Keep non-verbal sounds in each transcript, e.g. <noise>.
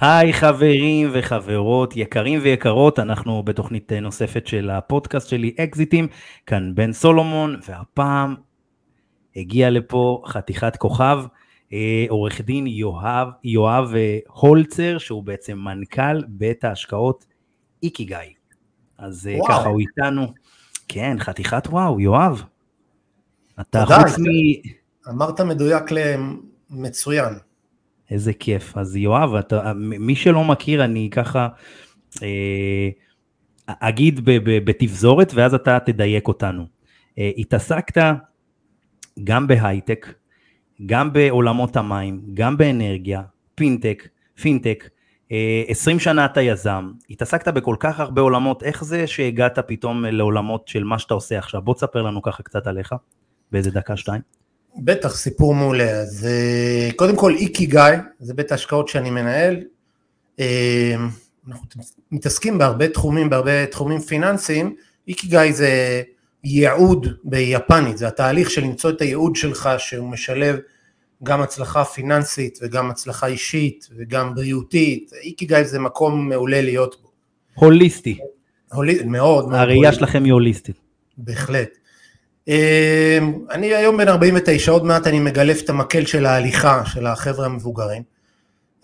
היי חברים וחברות יקרים ויקרות, אנחנו בתוכנית נוספת של הפודקאסט שלי אקזיטים, כאן בן סולומון, והפעם הגיע לפה חתיכת כוכב, אה, עורך דין יואב, יואב אה, הולצר, שהוא בעצם מנכ"ל בית ההשקעות איקיגאי. אז אה, וואו. ככה הוא איתנו. כן, חתיכת וואו, יואב. אתה חוץ מ... אמרת מדויק למצוין. איזה כיף. אז יואב, אתה, מי שלא מכיר, אני ככה אה, אגיד בתפזורת ואז אתה תדייק אותנו. אה, התעסקת גם בהייטק, גם בעולמות המים, גם באנרגיה, פינטק, פינטק, 20 אה, שנה אתה יזם, התעסקת בכל כך הרבה עולמות, איך זה שהגעת פתאום לעולמות של מה שאתה עושה עכשיו? בוא תספר לנו ככה קצת עליך, באיזה דקה שתיים. בטח, סיפור מעולה. אז אה, קודם כל איקי גיא, זה בית ההשקעות שאני מנהל. אה, אנחנו מתעסקים בהרבה תחומים, בהרבה תחומים פיננסיים. איקי גיא זה ייעוד ביפנית, זה התהליך של למצוא את הייעוד שלך שהוא משלב גם הצלחה פיננסית וגם הצלחה אישית וגם בריאותית. איקי גיא זה מקום מעולה להיות בו. הוליסטי. הולי, מאוד. הראייה שלכם היא הוליסטית. בהחלט. אמ, אני היום בן 49, עוד מעט אני מגלף את המקל של ההליכה של החבר'ה המבוגרים.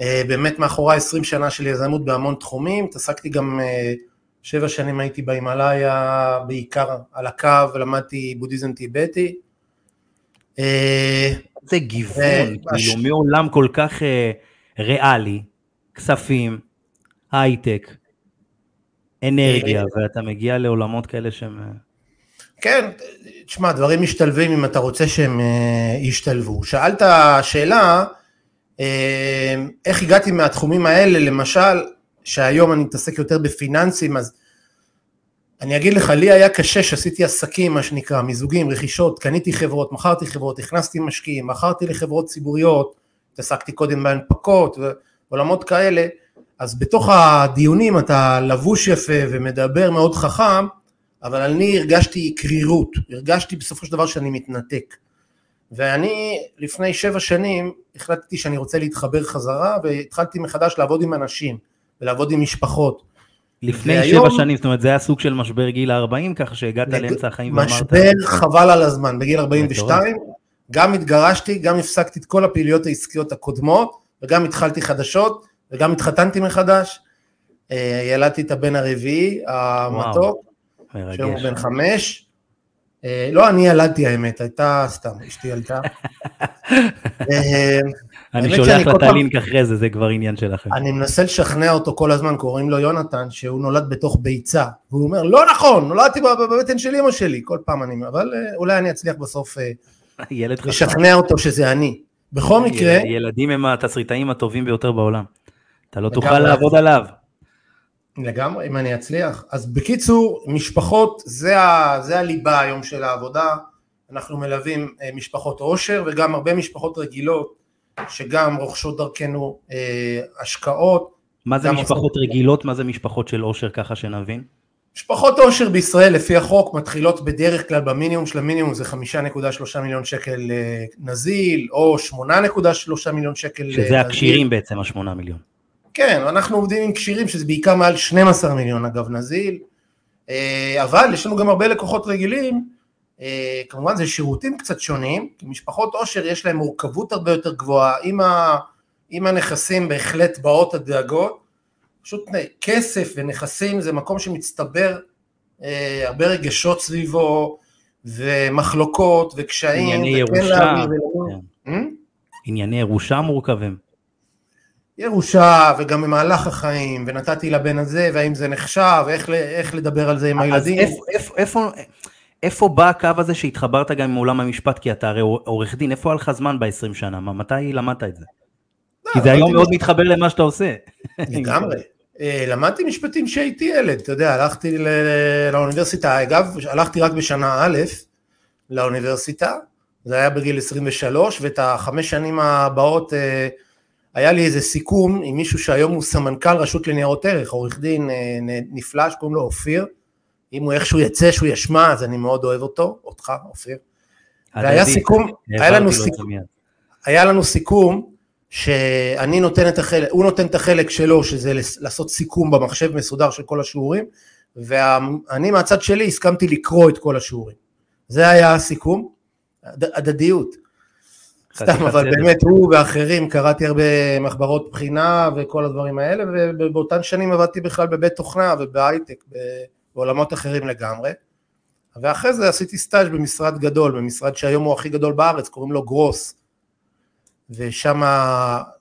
אה, באמת מאחורי 20 שנה של יזמות בהמון תחומים, התעסקתי גם אה, שבע שנים הייתי בהימאליה בעיקר על הקו ולמדתי בודהיזם טיבטי. אה, זה גיוון, כאילו מעולם כל כך ריאלי, כספים, הייטק, אנרגיה, ואתה מגיע לעולמות כאלה שהם... כן, תשמע, דברים משתלבים אם אתה רוצה שהם uh, ישתלבו. שאלת שאלה, uh, איך הגעתי מהתחומים האלה, למשל, שהיום אני מתעסק יותר בפיננסים, אז אני אגיד לך, לי היה קשה שעשיתי עסקים, מה שנקרא, מיזוגים, רכישות, קניתי חברות, מכרתי חברות, הכנסתי משקיעים, מכרתי לחברות ציבוריות, התעסקתי קודם בהנפקות ועולמות כאלה, אז בתוך הדיונים אתה לבוש יפה ומדבר מאוד חכם, אבל אני הרגשתי קרירות, הרגשתי בסופו של דבר שאני מתנתק. ואני לפני שבע שנים החלטתי שאני רוצה להתחבר חזרה והתחלתי מחדש לעבוד עם אנשים ולעבוד עם משפחות. לפני והיום, שבע שנים, זאת אומרת זה היה סוג של משבר גיל ה-40 ככה שהגעת לג... לאמצע החיים ואמרת... משבר חבל על הזמן, בגיל 42 גם התגרשתי, גם הפסקתי את כל הפעילויות העסקיות הקודמות וגם התחלתי חדשות וגם התחתנתי מחדש, אה, ילדתי את הבן הרביעי המתוק. שהיום הוא בן חמש. אה, לא אני ילדתי האמת, הייתה סתם, אשתי ילדה. <laughs> אה, אני שולח לה את הלינק אחרי זה, זה כבר עניין שלכם. אני מנסה לשכנע אותו כל הזמן, קוראים לו יונתן, שהוא נולד בתוך ביצה. והוא אומר, לא נכון, נולדתי בבטן של אמא שלי, כל פעם אני... אבל אה, אולי אני אצליח בסוף <laughs> לשכנע אותו שזה אני. בכל מקרה... ילדים הם התסריטאים הטובים ביותר בעולם. אתה לא תוכל לעבוד עליו. לגמרי, אם אני אצליח. אז בקיצור, משפחות זה, ה, זה הליבה היום של העבודה. אנחנו מלווים אה, משפחות עושר וגם הרבה משפחות רגילות שגם רוכשות דרכנו אה, השקעות. מה זה משפחות עושות... רגילות? מה זה משפחות של עושר ככה שנבין? משפחות עושר בישראל לפי החוק מתחילות בדרך כלל במינימום של המינימום זה 5.3 מיליון שקל אה, נזיל או 8.3 מיליון שקל שזה נזיל. הכשירים בעצם השמונה מיליון. כן, אנחנו עובדים עם כשירים שזה בעיקר מעל 12 מיליון אגב נזיל, אה, אבל יש לנו גם הרבה לקוחות רגילים, אה, כמובן זה שירותים קצת שונים, כי משפחות עושר יש להם מורכבות הרבה יותר גבוהה, עם, ה, עם הנכסים בהחלט באות הדאגות, פשוט כסף ונכסים זה מקום שמצטבר אה, הרבה רגשות סביבו, ומחלוקות וקשיים, ענייני ירושה, כן. ענייני ירושה מורכבים. ירושה וגם במהלך החיים ונתתי לבן הזה והאם זה נחשב איך לדבר על זה עם הילדים. אז איפה, איפה, איפה בא הקו הזה שהתחברת גם עם עולם המשפט כי אתה הרי עורך דין איפה היה לך זמן ב-20 שנה מה, מתי למדת את זה? לא, כי זה היום מאוד מתחבר למה שאתה עושה. לגמרי. אה, למדתי משפטים שהייתי ילד, אתה יודע, הלכתי לאוניברסיטה, אגב, הלכתי רק בשנה א' לאוניברסיטה, זה היה בגיל 23, ואת החמש שנים הבאות אה, היה לי איזה סיכום עם מישהו שהיום הוא סמנכ"ל רשות לניירות ערך, עורך דין אה, נפלא שקוראים לו אופיר, אם הוא איכשהו יצא שהוא ישמע אז אני מאוד אוהב אותו, אותך אופיר. והיה סיכום, היה לנו סיכום, היה לנו סיכום שאני נותן את החלק, הוא נותן את החלק שלו, שזה לעשות סיכום במחשב מסודר של כל השיעורים, ואני מהצד שלי הסכמתי לקרוא את כל השיעורים. זה היה הסיכום, הדדיות. סתם, אבל באמת הוא ואחרים, קראתי הרבה מחברות בחינה וכל הדברים האלה, ובאותן שנים עבדתי בכלל בבית תוכנה ובהייטק, בעולמות אחרים לגמרי. ואחרי זה עשיתי סטאז' במשרד גדול, במשרד שהיום הוא הכי גדול בארץ, קוראים לו גרוס. ושם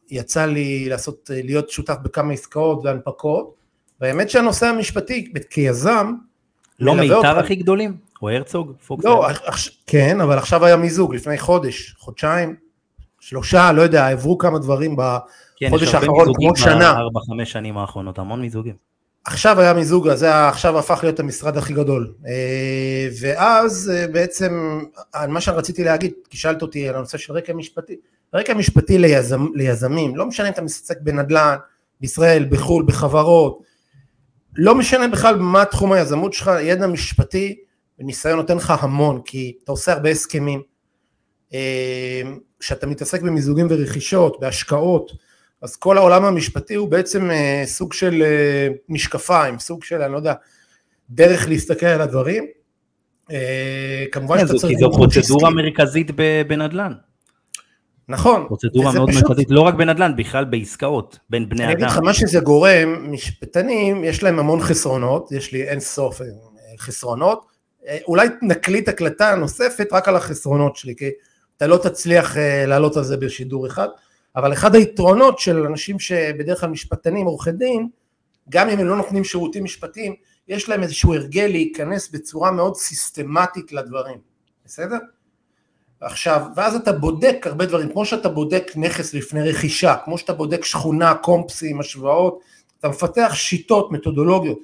יצא לי לעשות, להיות שותף בכמה עסקאות והנפקות, והאמת שהנושא המשפטי כיזם, לא מיתר הכי גדולים? או הרצוג? פוקס? לא, כן, אבל עכשיו היה מיזוג, לפני חודש, חודשיים, שלושה, לא יודע, עברו כמה דברים בחודש כן, האחרון, כמו שנה. כן, יש הרבה מיזוגים בארבע, חמש שנים האחרונות, המון מיזוגים. עכשיו היה מיזוג, זה עכשיו הפך להיות המשרד הכי גדול. אה, ואז אה, בעצם, מה שאני רציתי להגיד, כי שאלת אותי על הנושא של רקע משפטי, רקע משפטי ליזמ, ליזמים, לא משנה אם אתה מתעסק בנדל"ן, בישראל, בחו"ל, בחברות, לא משנה בכלל מה תחום היזמות שלך, ידע משפטי וניסיון נותן לך המון, כי אתה עושה הרבה הסכמים, אה, כשאתה מתעסק במיזוגים ורכישות, בהשקעות, אז כל העולם המשפטי הוא בעצם אה, סוג של אה, משקפיים, סוג של, אני לא יודע, דרך להסתכל על הדברים. כמובן כן, שאתה צריך... כי זו פרוצדורה מרכזית בנדל"ן. נכון. פרוצדורה מאוד פשוט... מרכזית, לא רק בנדל"ן, בכלל בעסקאות, בין בני אני אדם. אני אגיד לך מה שזה גורם, משפטנים יש להם המון חסרונות, יש לי אין סוף אה, חסרונות, אה, אולי נקליט הקלטה נוספת רק על החסרונות שלי, כי אתה לא תצליח אה, לעלות על זה בשידור אחד, אבל אחד היתרונות של אנשים שבדרך כלל משפטנים, עורכי דין, גם אם הם לא נותנים שירותים משפטיים, יש להם איזשהו הרגל להיכנס בצורה מאוד סיסטמטית לדברים, בסדר? עכשיו, ואז אתה בודק הרבה דברים, כמו שאתה בודק נכס לפני רכישה, כמו שאתה בודק שכונה, קומפסים, השוואות, אתה מפתח שיטות, מתודולוגיות,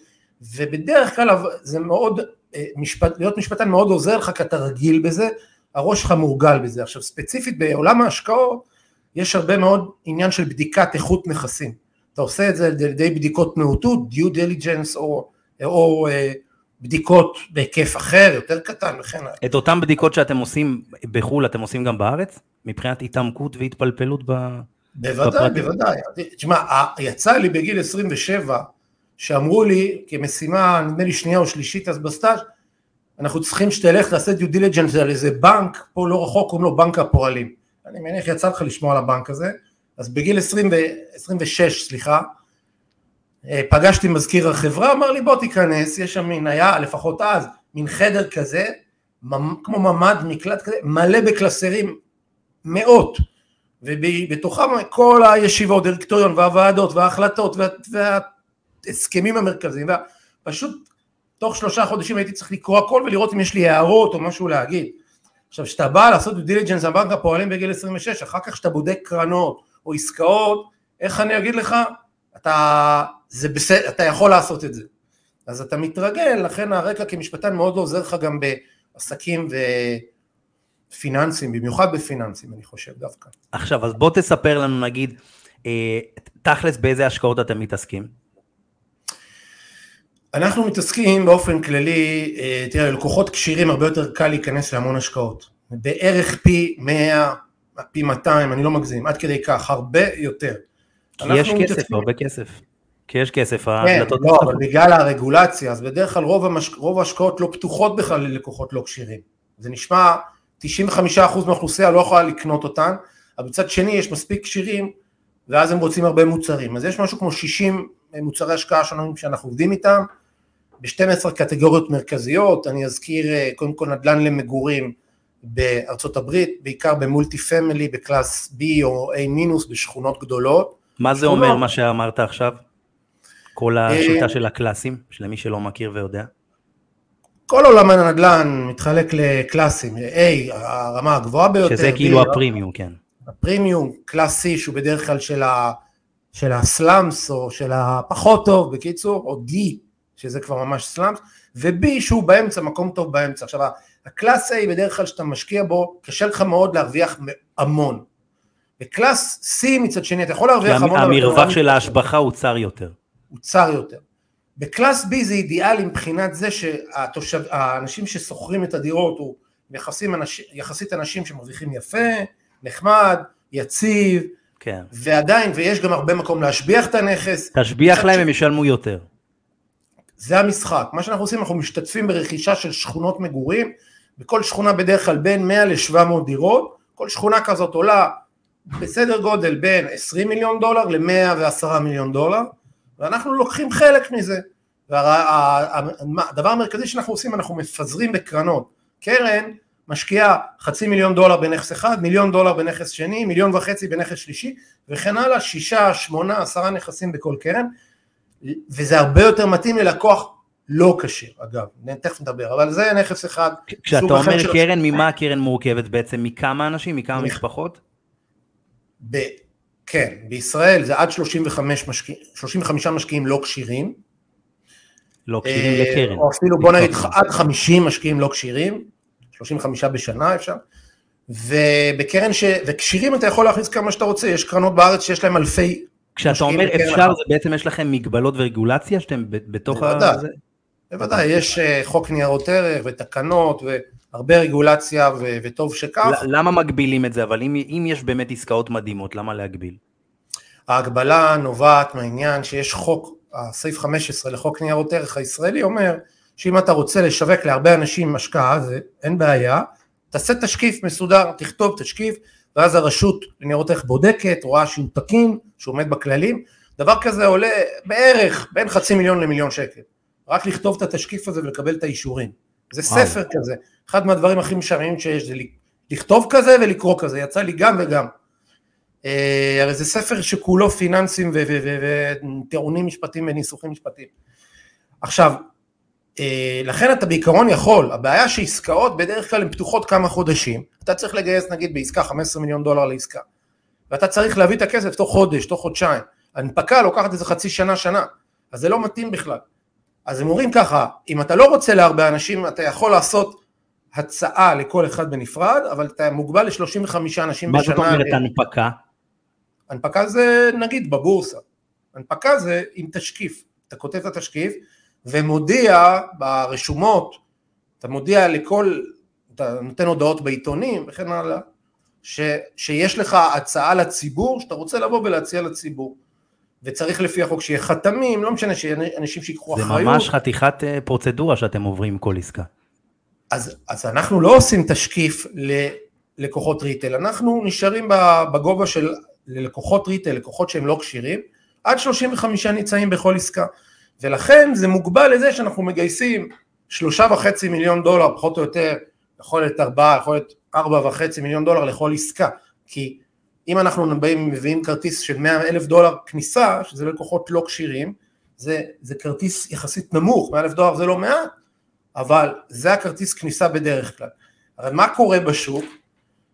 ובדרך כלל זה מאוד, אה, משפט, להיות משפטן מאוד עוזר לך כי אתה רגיל בזה, הראש שלך מורגל בזה. עכשיו ספציפית בעולם ההשקעות, יש הרבה מאוד עניין של בדיקת איכות נכסים. אתה עושה את זה על ידי בדיקות נאותות, due diligence או, או, אה, בדיקות בהיקף אחר, יותר קטן וכן הלאה. את אותן בדיקות שאתם עושים בחו"ל אתם עושים גם בארץ? מבחינת התעמקות והתפלפלות ב... בוודאי, בוודאי. תשמע, יצא לי בגיל 27, שאמרו לי כמשימה, נדמה לי שנייה או שלישית אז בסטאז', אנחנו צריכים שתלך תעשה due diligence על איזה בנק, פה לא רחוק קוראים לו בנק הפועלים. אני מניח יצא לך לשמוע על הבנק הזה. אז בגיל 20 ו... 26, סליחה, אה, פגשתי מזכיר החברה, אמר לי בוא תיכנס, יש שם מין, היה לפחות אז, מין חדר כזה, כמו ממ"ד מקלט כזה, מלא בקלסרים, מאות, ובתוכם כל הישיבות, דירקטוריון והוועדות וההחלטות וה, וההסכמים המרכזיים, ופשוט תוך שלושה חודשים הייתי צריך לקרוא הכל ולראות אם יש לי הערות או משהו להגיד. עכשיו כשאתה בא לעשות diligence על בנק הפועלים בגיל 26, אחר כך כשאתה בודק קרנות או עסקאות, איך אני אגיד לך, אתה זה בסדר, אתה יכול לעשות את זה. אז אתה מתרגל, לכן הרקע כמשפטן מאוד עוזר לך גם בעסקים ופיננסים, במיוחד בפיננסים אני חושב דווקא. עכשיו, אז בוא תספר לנו נגיד, אה, תכלס באיזה השקעות אתם מתעסקים? אנחנו מתעסקים באופן כללי, אה, תראה, ללקוחות כשירים הרבה יותר קל להיכנס להמון השקעות. בערך פי 100, פי 200, אני לא מגזים, עד כדי כך, הרבה יותר. כי יש כסף, מתעסקים... הרבה כסף. כי יש כסף, כן. לא, אבל בגלל הרגולציה, אז בדרך כלל רוב, המש... רוב ההשקעות לא פתוחות בכלל ללקוחות לא כשירים. זה נשמע, 95% מהאוכלוסייה לא יכולה לקנות אותן, אבל מצד שני יש מספיק כשירים, ואז הם רוצים הרבה מוצרים. אז יש משהו כמו 60 מוצרי השקעה שונים שאנחנו עובדים איתם, ב-12 קטגוריות מרכזיות, אני אזכיר אה, קודם כל נדל"ן למגורים בארצות הברית, בעיקר ב multi family, ב class B או A minus בשכונות גדולות. מה זה אומר מה שאמרת עכשיו? כל השיטה אה, של הקלאסים, שלמי שלא מכיר ויודע? כל עולם הנדל"ן מתחלק לקלאסים, A, הרמה הגבוהה ביותר. שזה כאילו הפרימיום, כן. הפרימיום, class C שהוא בדרך כלל של, ה, של ה slums או של הפחות טוב בקיצור, או D שזה כבר ממש slums, ו-B שהוא באמצע, מקום טוב באמצע. עכשיו ה class A בדרך כלל שאתה משקיע בו, קשה לך מאוד להרוויח המון. ב class C מצד שני אתה יכול להרוויח המון. המרווח של ההשבחה הוא צר יותר. הוא צר יותר. בקלאס B זה אידיאלי מבחינת זה שהאנשים ששוכרים את הדירות הוא יחסים, אנש, יחסית אנשים שמרוויחים יפה, נחמד, יציב, כן. ועדיין, ויש גם הרבה מקום להשביח את הנכס. תשביח להם, ש- הם ישלמו יותר. זה המשחק. מה שאנחנו עושים, אנחנו משתתפים ברכישה של שכונות מגורים, בכל שכונה בדרך כלל בין 100 ל-700 דירות, כל שכונה כזאת עולה בסדר גודל בין 20 מיליון דולר ל-110 מיליון דולר, ואנחנו לוקחים חלק מזה. והדבר המרכזי שאנחנו עושים, אנחנו מפזרים בקרנות. קרן משקיעה חצי מיליון דולר בנכס אחד, מיליון דולר בנכס שני, מיליון וחצי בנכס שלישי, וכן הלאה, שישה, שמונה, עשרה נכסים בכל קרן, וזה הרבה יותר מתאים ללקוח לא כשיר, אגב, תכף נדבר, אבל זה נכס אחד. כשאתה אומר של- קרן, ממה הקרן מורכבת בעצם? מכמה אנשים? מכמה משפחות? ב... כן, בישראל זה עד 35, משקיע... 35 משקיעים לא כשירים. לא כשירים אה, לקרן. או אפילו בוא נגיד. עד 50 משקיעים לא כשירים, 35 בשנה אפשר. ובקרן ש... וכשירים אתה יכול להכניס כמה שאתה רוצה, יש קרנות בארץ שיש להם אלפי... כשאתה אומר אפשר, אחת. זה בעצם יש לכם מגבלות ורגולציה שאתם בתוך ה... בוודאי. זה? בוודאי, יש אה, חוק ניירות ערך ותקנות והרבה רגולציה ו... וטוב שכך. למה מגבילים את זה? אבל אם אם יש באמת עסקאות מדהימות, למה להגביל? ההגבלה נובעת מהעניין שיש חוק, הסעיף 15 לחוק ניירות ערך הישראלי אומר שאם אתה רוצה לשווק להרבה אנשים השקעה, זה אין בעיה, תעשה תשקיף מסודר, תכתוב תשקיף, ואז הרשות לניירות ערך בודקת, רואה שהוא תקין, שהוא עומד בכללים, דבר כזה עולה בערך בין חצי מיליון למיליון שקל, רק לכתוב את התשקיף הזה ולקבל את האישורים, זה וואו. ספר כזה, אחד מהדברים הכי משעממים שיש זה לכתוב כזה ולקרוא כזה, יצא לי גם וגם. אה, הרי זה ספר שכולו פיננסים וטיעונים משפטיים וניסוחים משפטיים. עכשיו, אה, לכן אתה בעיקרון יכול, הבעיה שעסקאות בדרך כלל הן פתוחות כמה חודשים, אתה צריך לגייס נגיד בעסקה 15 מיליון דולר לעסקה, ואתה צריך להביא את הכסף תוך חודש, תוך חודשיים, הנפקה לוקחת איזה חצי שנה, שנה, אז זה לא מתאים בכלל. אז הם אומרים ככה, אם אתה לא רוצה להרבה אנשים, אתה יכול לעשות הצעה לכל אחד בנפרד, אבל אתה מוגבל ל-35 אנשים מה בשנה. זאת אומרת הנפקה? הנפקה זה נגיד בבורסה, הנפקה זה עם תשקיף, אתה כותב את התשקיף ומודיע ברשומות, אתה מודיע לכל, אתה נותן הודעות בעיתונים וכן הלאה, ש, שיש לך הצעה לציבור שאתה רוצה לבוא ולהציע לציבור, וצריך לפי החוק שיהיה חתמים, לא משנה שיהיה אנשים שיקחו זה אחריות, ממש חתיכת אה, פרוצדורה שאתם עוברים כל עסקה. אז, אז אנחנו לא עושים תשקיף ללקוחות ריטל, אנחנו נשארים בגובה של ללקוחות ריטל, לקוחות שהם לא כשירים, עד 35 נמצאים בכל עסקה, ולכן זה מוגבל לזה שאנחנו מגייסים שלושה וחצי מיליון דולר, פחות או יותר, יכול להיות ארבעה, יכול להיות ארבע וחצי מיליון דולר לכל עסקה, כי אם אנחנו באים מביאים כרטיס של 100 אלף דולר כניסה, שזה ללקוחות לא כשירים, זה, זה כרטיס יחסית נמוך, 100 אלף דולר זה לא מעט, אבל זה הכרטיס כניסה בדרך כלל. הרי מה קורה בשוק?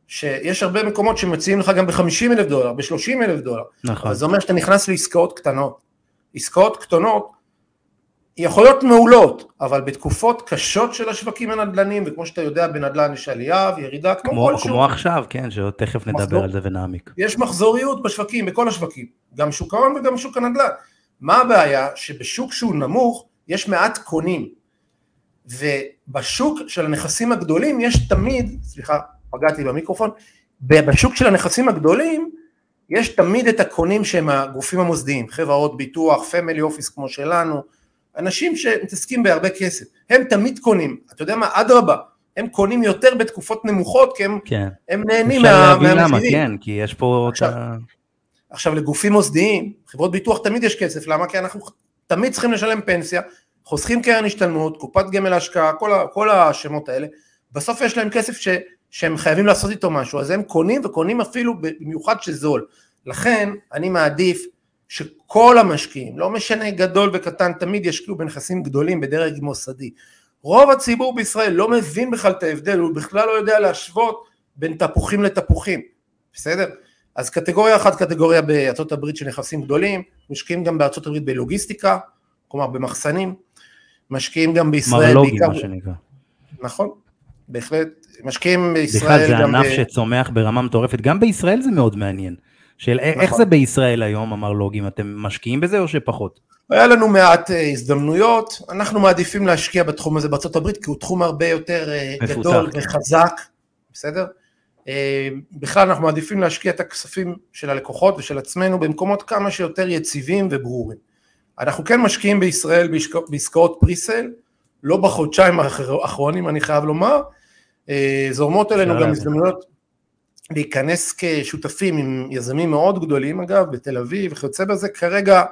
שיש הרבה מקומות שמציעים לך גם ב-50 אלף דולר, ב-30 אלף דולר, נכון. אבל זה אומר שאתה נכנס לעסקאות קטנות. עסקאות קטנות יכולות מעולות, אבל בתקופות קשות של השווקים הנדל"ניים, וכמו שאתה יודע בנדל"ן יש עלייה וירידה כמו, כמו, כל שוק, כמו עכשיו, כן, שתכף נדבר מחזור. על זה ונעמיק. יש מחזוריות בשווקים, בכל השווקים, גם שוק ההון וגם שוק הנדל"ן. מה הבעיה? שבשוק שהוא נמוך יש מעט קונים, ובשוק של הנכסים הגדולים יש תמיד, סליחה, פגעתי במיקרופון, בשוק של הנכסים הגדולים יש תמיד את הקונים שהם הגופים המוסדיים, חברות ביטוח, פמילי אופיס כמו שלנו, אנשים שמתעסקים בהרבה כסף, הם תמיד קונים, אתה יודע מה, אדרבה, הם קונים יותר בתקופות נמוכות כי הם, כן. הם נהנים מה, מהמחירים. כן, כי יש פה עכשיו, ה... עכשיו לגופים מוסדיים, חברות ביטוח תמיד יש כסף, למה? כי אנחנו תמיד צריכים לשלם פנסיה, חוסכים קרן השתלמות, קופת גמל השקעה, כל, ה- כל השמות האלה, בסוף יש להם כסף ש, שהם חייבים לעשות איתו משהו, אז הם קונים וקונים אפילו במיוחד שזול. לכן אני מעדיף שכל המשקיעים, לא משנה גדול וקטן, תמיד ישקיעו בנכסים גדולים בדרג מוסדי. רוב הציבור בישראל לא מבין בכלל את ההבדל, הוא בכלל לא יודע להשוות בין תפוחים לתפוחים, בסדר? אז קטגוריה אחת, קטגוריה בארצות הברית של נכסים גדולים, משקיעים גם בארצות הברית בלוגיסטיקה, כלומר במחסנים, משקיעים גם בישראל, בעיקר, מה שנקרא. נכון, בהחלט, משקיעים בכלל בישראל זה גם, ענף ב- שצומח ברמה מטורפת, גם בישראל זה מאוד מעניין. של איך איך נכון. זה בישראל היום, המרלוגים, אתם משקיעים בזה או שפחות? היה לנו מעט אה, הזדמנויות, אנחנו מעדיפים להשקיע בתחום הזה הברית כי הוא תחום הרבה יותר אה, מפותח, גדול. וחזק, בסדר? אה, בכלל אנחנו מעדיפים להשקיע את הכספים של הלקוחות ושל עצמנו במקומות כמה שיותר יציבים וברורים. אנחנו כן משקיעים בישראל בעסקאות פריסל, לא בחודשיים האחרונים אני חייב לומר, אה, זורמות אלינו גם הזדמנויות להיכנס כשותפים עם יזמים מאוד גדולים אגב, בתל אביב וכיוצא בזה, כרגע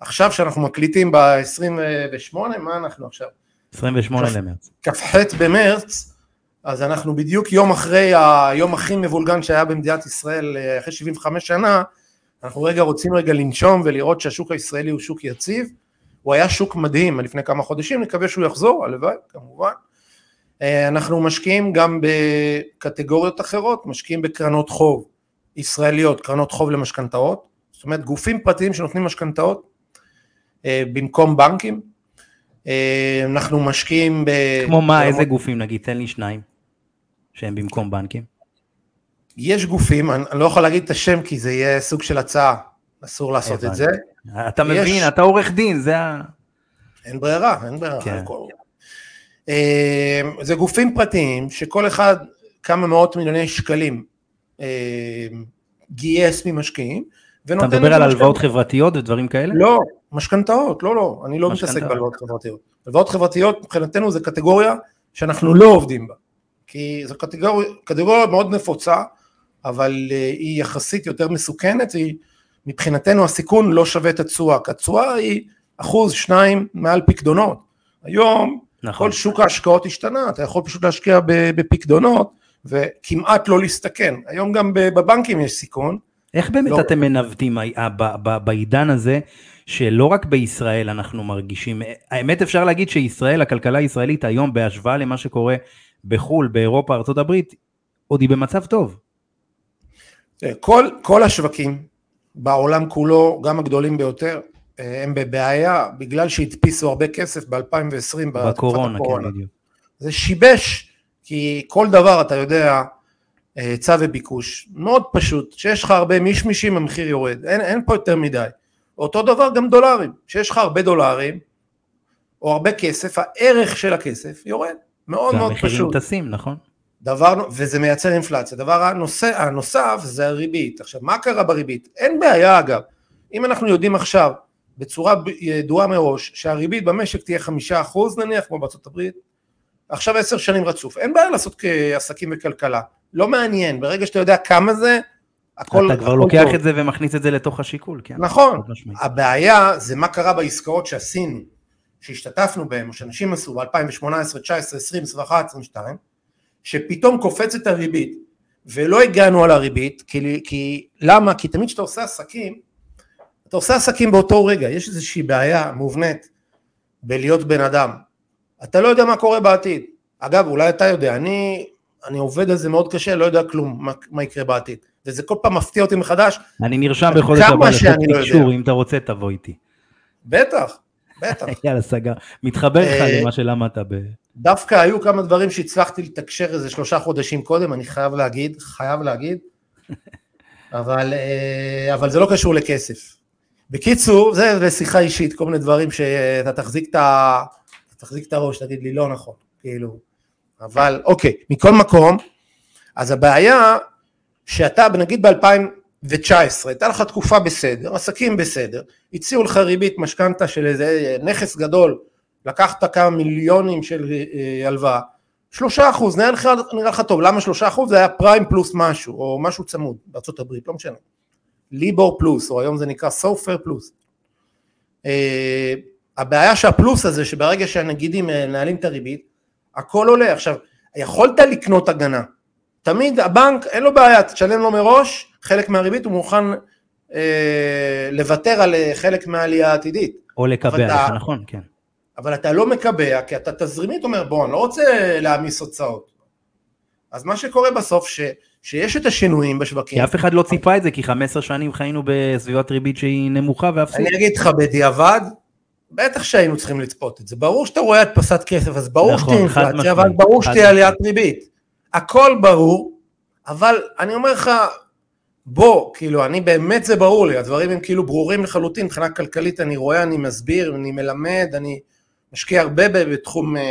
עכשיו שאנחנו מקליטים ב-28, מה אנחנו עכשיו? 28 למרץ. כ"ח במרץ, אז אנחנו בדיוק יום אחרי היום הכי מבולגן שהיה במדינת ישראל אה, אחרי 75 שנה, אנחנו רגע רוצים רגע לנשום ולראות שהשוק הישראלי הוא שוק יציב, הוא היה שוק מדהים לפני כמה חודשים, נקווה שהוא יחזור, הלוואי, כמובן. אה, אנחנו משקיעים גם בקטגוריות אחרות, משקיעים בקרנות חוב ישראליות, קרנות חוב למשכנתאות, זאת אומרת גופים פרטיים שנותנים משכנתאות אה, במקום בנקים, אנחנו משקיעים ב... כמו מה, איזה גופים נגיד? תן לי שניים. שהם במקום בנקים? יש גופים, אני, לא יכול להגיד את השם כי זה יהיה סוג של הצעה, אסור לעשות את זה. אתה יש... מבין, אתה עורך דין, זה ה... אין ברירה, אין ברירה. כן. אה, זה גופים פרטיים שכל אחד כמה מאות מיליוני שקלים אה, גייס ממשקיעים. אתה מדבר על הלוואות חברתיות ודברים כאלה? לא, משכנתאות, לא, לא, אני לא מתעסק בהלוואות חברתיות. הלוואות חברתיות מבחינתנו זה קטגוריה שאנחנו לא עובדים בה. כי זו קטגוריה, קטגוריה מאוד נפוצה, אבל אה, היא יחסית יותר מסוכנת, היא מבחינתנו הסיכון לא שווה את התשואה, כי התשואה היא אחוז, שניים מעל פקדונות. היום נכון. כל שוק ההשקעות השתנה, אתה יכול פשוט להשקיע בפקדונות וכמעט לא להסתכן. היום גם בבנקים יש סיכון. איך באמת לא... אתם מנווטים בעידן הזה, שלא רק בישראל אנחנו מרגישים, האמת אפשר להגיד שישראל, הכלכלה הישראלית היום בהשוואה למה שקורה בחו"ל, באירופה, ארה"ב, עוד היא במצב טוב. כל, כל השווקים בעולם כולו, גם הגדולים ביותר, הם בבעיה בגלל שהדפיסו הרבה כסף ב-2020, בקורונה, כן, בדיוק. זה שיבש, כי כל דבר, אתה יודע, היצע וביקוש, מאוד פשוט, שיש לך הרבה מישמישים המחיר יורד, אין, אין פה יותר מדי. אותו דבר גם דולרים, שיש לך הרבה דולרים, או הרבה כסף, הערך של הכסף יורד. מאוד מאוד פשוט. והמחירים טסים, נכון? דבר, וזה מייצר אינפלציה. דבר הנושא, הנוסף זה הריבית. עכשיו, מה קרה בריבית? אין בעיה אגב. אם אנחנו יודעים עכשיו, בצורה ידועה מראש, שהריבית במשק תהיה חמישה אחוז נניח, כמו בארצות הברית, עכשיו עשר שנים רצוף, אין בעיה לעשות כעסקים וכלכלה. לא מעניין, ברגע שאתה יודע כמה זה, הכל... אתה כבר הכל לוקח טוב. את זה ומכניס את זה לתוך השיקול, כן. נכון. הבעיה זה מה קרה בעסקאות שעשינו. שהשתתפנו בהם, או שאנשים עשו ב-2018, 2019, 2020, 2021, 2022, שפתאום קופצת הריבית, ולא הגענו על הריבית, כי, כי למה? כי תמיד כשאתה עושה עסקים, אתה עושה עסקים באותו רגע, יש איזושהי בעיה מובנית בלהיות בן אדם, אתה לא יודע מה קורה בעתיד, אגב אולי אתה יודע, אני, אני עובד על זה מאוד קשה, לא יודע כלום מה, מה יקרה בעתיד, וזה כל פעם מפתיע אותי מחדש, אני נרשם בחודש הבא לחוק לא תקשור, אם אתה רוצה תבוא איתי. בטח, בטח. <laughs> יאללה, סגר. מתחבר לך אה, למה שלמדת ב... דווקא היו כמה דברים שהצלחתי לתקשר איזה שלושה חודשים קודם, אני חייב להגיד, חייב להגיד, <laughs> אבל, אה, אבל זה לא קשור לכסף. בקיצור, זה לשיחה אישית, כל מיני דברים שאתה תחזיק את, ה... תחזיק את הראש, תגיד לי לא נכון, כאילו, אבל אוקיי, מכל מקום, אז הבעיה שאתה נגיד ב-2000 ו-19, הייתה לך תקופה בסדר, עסקים בסדר, הציעו לך ריבית משכנתה של איזה נכס גדול, לקחת כמה מיליונים של אה, הלוואה, שלושה אחוז, נראה לך, טוב, למה שלושה אחוז? זה היה פריים פלוס משהו, או משהו צמוד הברית, לא משנה, ליבור פלוס, או היום זה נקרא סופר פלוס. Uh, הבעיה שהפלוס הזה, שברגע שהנגידים מנהלים את הריבית, הכל עולה. עכשיו, יכולת לקנות הגנה, תמיד הבנק אין לו בעיה, תשלם לו מראש, חלק מהריבית הוא מוכן אה, לוותר על אה, חלק מהעלייה העתידית. או לקבע לך, נכון, כן. אבל אתה לא מקבע, כי אתה תזרימית אומר, בוא, אני לא רוצה להעמיס הוצאות. אז מה שקורה בסוף, ש, שיש את השינויים בשווקים. כי אף אחד לא ציפה את זה, כי 15 שנים חיינו בסביבת ריבית שהיא נמוכה ואפסית. אני אגיד לך, בדיעבד, בטח שהיינו צריכים לצפות את זה. ברור שאתה רואה הדפסת כסף, אז ברור נכון, שתהיה אינפלציה, אבל ברור שתהיה עליית ריבית. הכל ברור, אבל אני אומר לך, בוא, כאילו, אני באמת זה ברור לי, הדברים הם כאילו ברורים לחלוטין, מבחינה כלכלית אני רואה, אני מסביר, אני מלמד, אני משקיע הרבה בתחום, אה,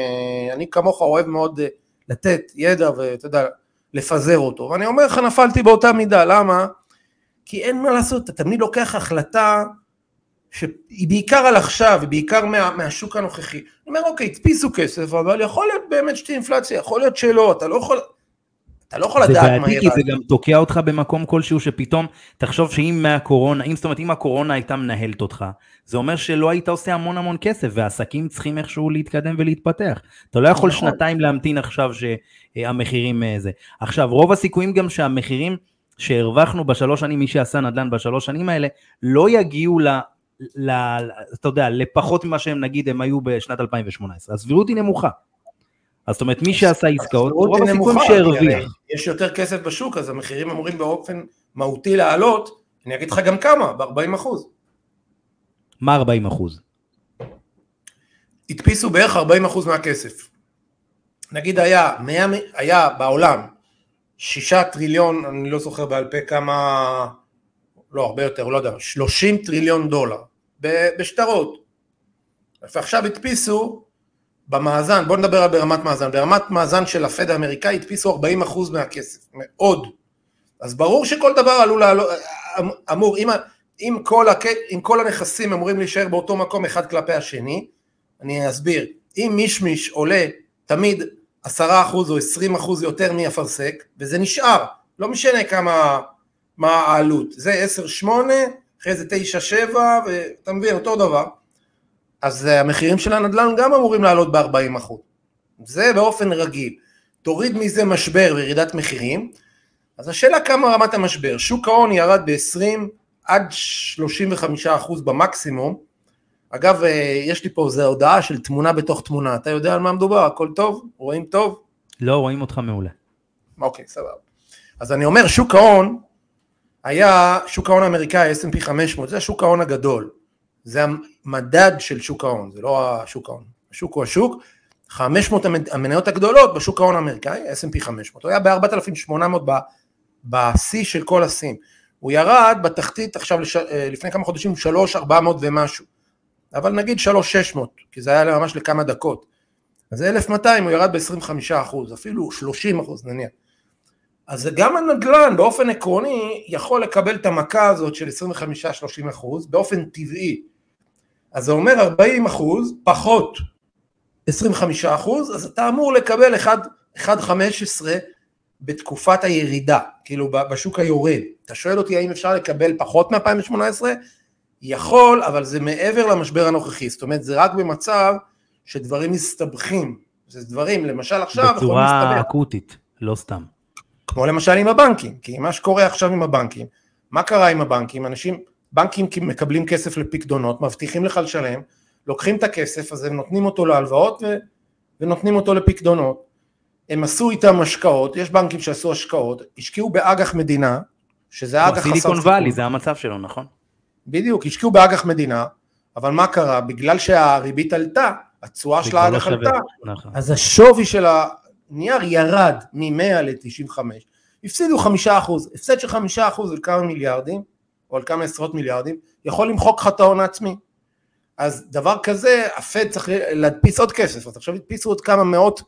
אני כמוך אוהב מאוד אה, לתת ידע ואתה יודע, לפזר אותו. ואני אומר לך, נפלתי באותה מידה, למה? כי אין מה לעשות, אתה תמיד לוקח החלטה שהיא בעיקר על עכשיו, היא בעיקר מה, מהשוק הנוכחי. אני אומר, אוקיי, תדפיסו כסף, אבל יכול להיות באמת שתהיה אינפלציה, יכול להיות שלא, אתה לא יכול... אתה לא יכול לדעת מה יהיה. זה בעייתי, כי זה גם תוקע אותך במקום כלשהו שפתאום, תחשוב שאם מהקורונה, אם זאת אומרת, אם הקורונה הייתה מנהלת אותך, זה אומר שלא היית עושה המון המון כסף, והעסקים צריכים איכשהו להתקדם ולהתפתח. אתה לא יכול נכון. שנתיים להמתין עכשיו שהמחירים אה, זה. עכשיו, רוב הסיכויים גם שהמחירים שהרווחנו בשלוש שנים, מי שעשה נדל"ן בשלוש שנים האלה, לא יגיעו ל... ל, אתה יודע, לפחות ממה שהם נגיד הם היו בשנת 2018. הסבירות היא נמוכה. אז זאת אומרת, מי שעשה עסקאות, רוב הסיכויים שהרוויח. יש יותר כסף בשוק, אז המחירים אמורים באופן מהותי לעלות, אני אגיד לך גם כמה, ב-40 אחוז. מה 40 אחוז? הדפיסו בערך 40 אחוז מהכסף. נגיד היה, 100, היה בעולם שישה טריליון, אני לא זוכר בעל פה כמה, לא הרבה יותר, לא יודע, 30 טריליון דולר בשטרות. ועכשיו הדפיסו במאזן, בואו נדבר על ברמת מאזן, ברמת מאזן של הפד האמריקאי הדפיסו 40% מהכסף, מאוד. אז ברור שכל דבר עלול לעלות, אמור, אם, אם, כל הק... אם כל הנכסים אמורים להישאר באותו מקום אחד כלפי השני, אני אסביר, אם מישמיש עולה תמיד 10% או 20% יותר מאפרסק, וזה נשאר, לא משנה כמה, מה העלות, זה 10-8, אחרי זה 9-7, ואתה מבין, אותו דבר. אז אה, המחירים של הנדל"ן גם אמורים לעלות ב-40%. זה באופן רגיל. תוריד מזה משבר וירידת מחירים, אז השאלה כמה רמת המשבר. שוק ההון ירד ב-20 עד 35% במקסימום. אגב, אה, יש לי פה איזו הודעה של תמונה בתוך תמונה. אתה יודע על מה מדובר? הכל טוב? רואים טוב? לא, רואים אותך מעולה. אוקיי, סבבה. אז אני אומר, שוק ההון היה, שוק ההון האמריקאי, S&P 500, זה השוק ההון הגדול. זה המדד של שוק ההון, זה לא השוק ההון, השוק הוא השוק, 500 המניות הגדולות בשוק ההון האמריקאי, S&P 500, הוא היה ב-4,800 בשיא של כל השיאים, הוא ירד בתחתית עכשיו לש... אה, לפני כמה חודשים 3,400 ומשהו, אבל נגיד 3,600, כי זה היה ממש לכמה דקות, אז 1,200 הוא ירד ב-25%, אפילו 30% נניח. אז גם הנדל"ן באופן עקרוני יכול לקבל את המכה הזאת של 25-30% באופן טבעי. אז זה אומר 40 אחוז פחות 25 אחוז, אז אתה אמור לקבל 1.15 בתקופת הירידה, כאילו בשוק היורד. אתה שואל אותי האם אפשר לקבל פחות מ-2018? יכול, אבל זה מעבר למשבר הנוכחי, זאת אומרת זה רק במצב שדברים מסתבכים, זה דברים, למשל עכשיו, בצורה אקוטית, לא סתם. כמו למשל עם הבנקים, כי מה שקורה עכשיו עם הבנקים, מה קרה עם הבנקים? אנשים, בנקים מקבלים כסף לפקדונות, מבטיחים לך לשלם, לוקחים את הכסף הזה ונותנים אותו להלוואות ו... ונותנים אותו לפקדונות. הם עשו איתם השקעות, יש בנקים שעשו השקעות, השקיעו באג"ח מדינה, שזה אג"ח חסר סיכון. סיליקון וואלי, זה המצב שלו, נכון? בדיוק, השקיעו באג"ח מדינה, אבל מה קרה? בגלל שהריבית עלתה, התשואה של האג"ח עלתה, נכון. אז השווי של הנייר ירד מ-100 ל-95, הפסידו 5%, הפסד של 5% על כמה מיליארדים, או על כמה עשרות מיליארדים, יכול למחוק לך את ההון העצמי. אז דבר כזה, הפד צריך להדפיס עוד כסף, אז עכשיו הדפיסו עוד כמה מאות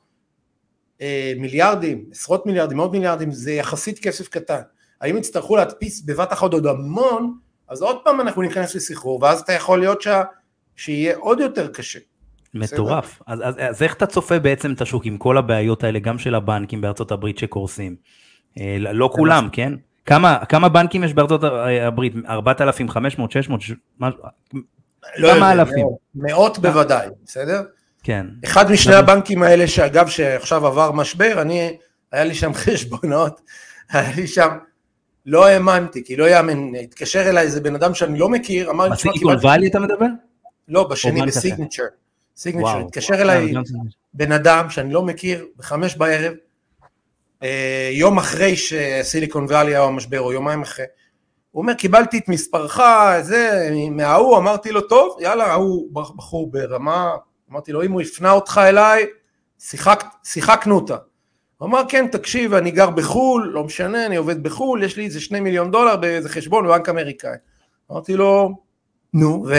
אה, מיליארדים, עשרות מיליארדים, מאות מיליארדים, זה יחסית כסף קטן. האם יצטרכו להדפיס בבת אחת עוד המון, אז עוד פעם אנחנו ניכנס לסחרור, ואז אתה יכול להיות שה, שיהיה עוד יותר קשה. מטורף. אז, אז, אז איך אתה צופה בעצם את השוק עם כל הבעיות האלה, גם של הבנקים בארצות הברית שקורסים? אה, לא כולם, כן? כמה, כמה בנקים יש בארצות הברית? 4,500, 600, לא כמה יודע, אלפים? מאות בוודאי, בסדר? כן. אחד משני הבנקים האלה, שאגב, שעכשיו עבר משבר, אני, היה לי שם <laughs> חשבונות, היה לי שם, לא האמנתי, כי לא יאמן, התקשר אליי איזה בן אדם שאני לא מכיר, אמר לי, בסיליקון וואלי אתה מדבר? לא, בשני, בסיגנצ'ר. סיגנצ'ר, התקשר אליי בן אדם שאני לא מכיר, בחמש בערב, יום אחרי שסיליקון ואלי היה המשבר, או יומיים אחרי, הוא אומר, קיבלתי את מספרך, זה, מההוא, אמרתי לו, טוב, יאללה, ההוא בחור ברמה, אמרתי לו, אם הוא הפנה אותך אליי, שיחק, שיחקנו אותה. הוא אמר, כן, תקשיב, אני גר בחו"ל, לא משנה, אני עובד בחו"ל, יש לי איזה שני מיליון דולר באיזה חשבון בבנק אמריקאי. אמרתי לו, נו, ו?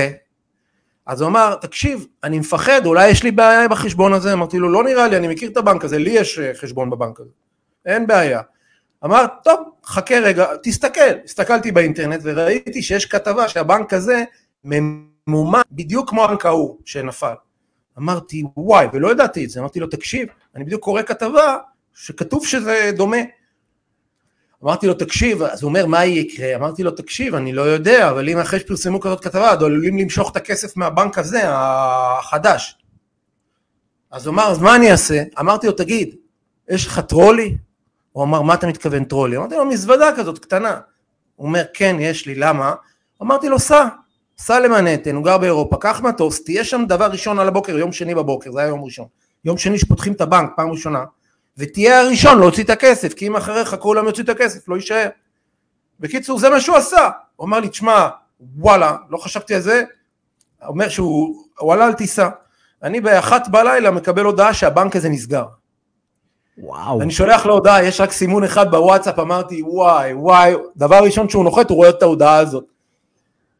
אז הוא אמר, תקשיב, אני מפחד, אולי יש לי בעיה בחשבון הזה, אמרתי לו, לא נראה לי, אני מכיר את הבנק הזה, לי יש אה, חשבון בבנק הזה, אין בעיה. אמר, טוב, חכה רגע, תסתכל. הסתכלתי באינטרנט וראיתי שיש כתבה שהבנק הזה ממומן בדיוק כמו הבנק ההוא שנפל. אמרתי, וואי, ולא ידעתי את זה. אמרתי לו, תקשיב, אני בדיוק קורא כתבה שכתוב שזה דומה. אמרתי לו, תקשיב, אז הוא אומר, מה יקרה? אמרתי לו, תקשיב, אני לא יודע, אבל אם אחרי שפרסמו כזאת כתבה, אז עלולים למשוך את הכסף מהבנק הזה, החדש. אז הוא אמר, אז מה אני אעשה? אמרתי לו, תגיד, יש לך טרולי? הוא אמר, מה אתה מתכוון טרולי? אמרתי לו, מזוודה כזאת קטנה. הוא אומר, כן, יש לי, למה? אמרתי לו, סע, סע למנהטן, הוא גר באירופה, קח מטוס, תהיה שם דבר ראשון על הבוקר, יום שני בבוקר, זה היה יום ראשון. יום שני שפותחים את הבנק, פעם ראשונה, ותהיה הראשון להוציא את הכסף, כי אם אחריך כולם יוציאו את הכסף, לא יישאר. בקיצור, זה מה שהוא עשה. הוא אמר לי, תשמע, וואלה, לא חשבתי על זה, אומר שהוא, הוא עלה על טיסה. אני באחת בלילה מקבל הודעה שהבנק הזה נסגר. וואו. אני שולח לו הודעה, יש רק סימון אחד בוואטסאפ, אמרתי, וואי, וואי, דבר ראשון שהוא נוחת, הוא רואה את ההודעה הזאת.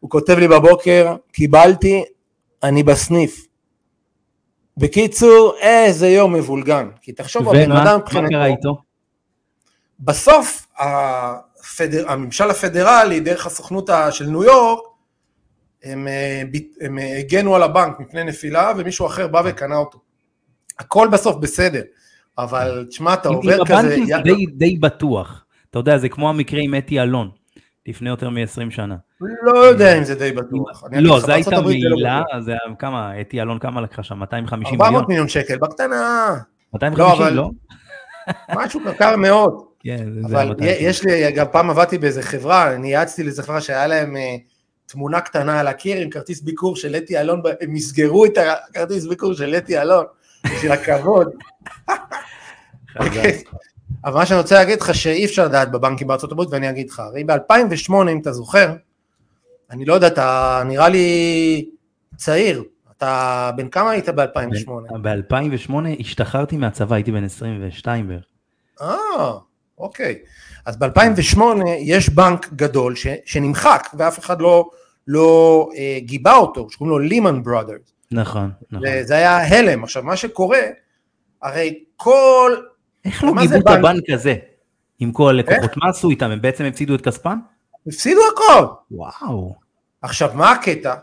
הוא כותב לי בבוקר, קיבלתי, אני בסניף. בקיצור, איזה יום מבולגן. כי תחשוב, הבן אדם מבחינתו... ומה קרה איתו? בסוף, הפדר... הממשל הפדרלי, דרך הסוכנות של ניו יורק, הם, אה, הם אה, הגנו על הבנק מפני נפילה, ומישהו אחר בא וקנה אותו. הכל בסוף בסדר, אבל תשמע, אתה עובר כזה... עם הבנקים זה די, די בטוח. אתה יודע, זה כמו המקרה עם אתי אלון, לפני יותר מ-20 שנה. לא יודע אם זה די בטוח. לא, זה הייתה לא מעילה, זה כמה, אתי אלון כמה לקחה שם? 250 מיליון? 400 מיליון שקל, בקטנה. 250, לא? משהו קר מאוד. כן, זה אבל יש לי, גם פעם עבדתי באיזה חברה, אני יעצתי לאיזה חברה שהיה להם אה, תמונה קטנה על הקיר עם כרטיס ביקור של אתי אלון, הם מסגרו את הכרטיס ביקור של אתי אלון, בשביל הכבוד. אבל מה שאני רוצה להגיד לך שאי אפשר לדעת בבנקים בארצות הברית ואני אגיד לך, הרי ב-2008 אם אתה זוכר, אני לא יודע, אתה נראה לי צעיר, אתה בן כמה היית ב-2008? ב-2008 השתחררתי מהצבא, הייתי בן 22 בערך. אה, אוקיי. אז ב-2008 יש בנק גדול ש, שנמחק ואף אחד לא, לא אה, גיבה אותו, שקוראים לו לימן ברודרס. נכון, נכון. זה היה הלם. עכשיו, מה שקורה, הרי כל... איך לא גיבו את הבנק הזה עם כל הלקוחות? מה עשו איתם? הם בעצם הפסידו את כספם? הפסידו הכל. וואו. עכשיו, מה הקטע?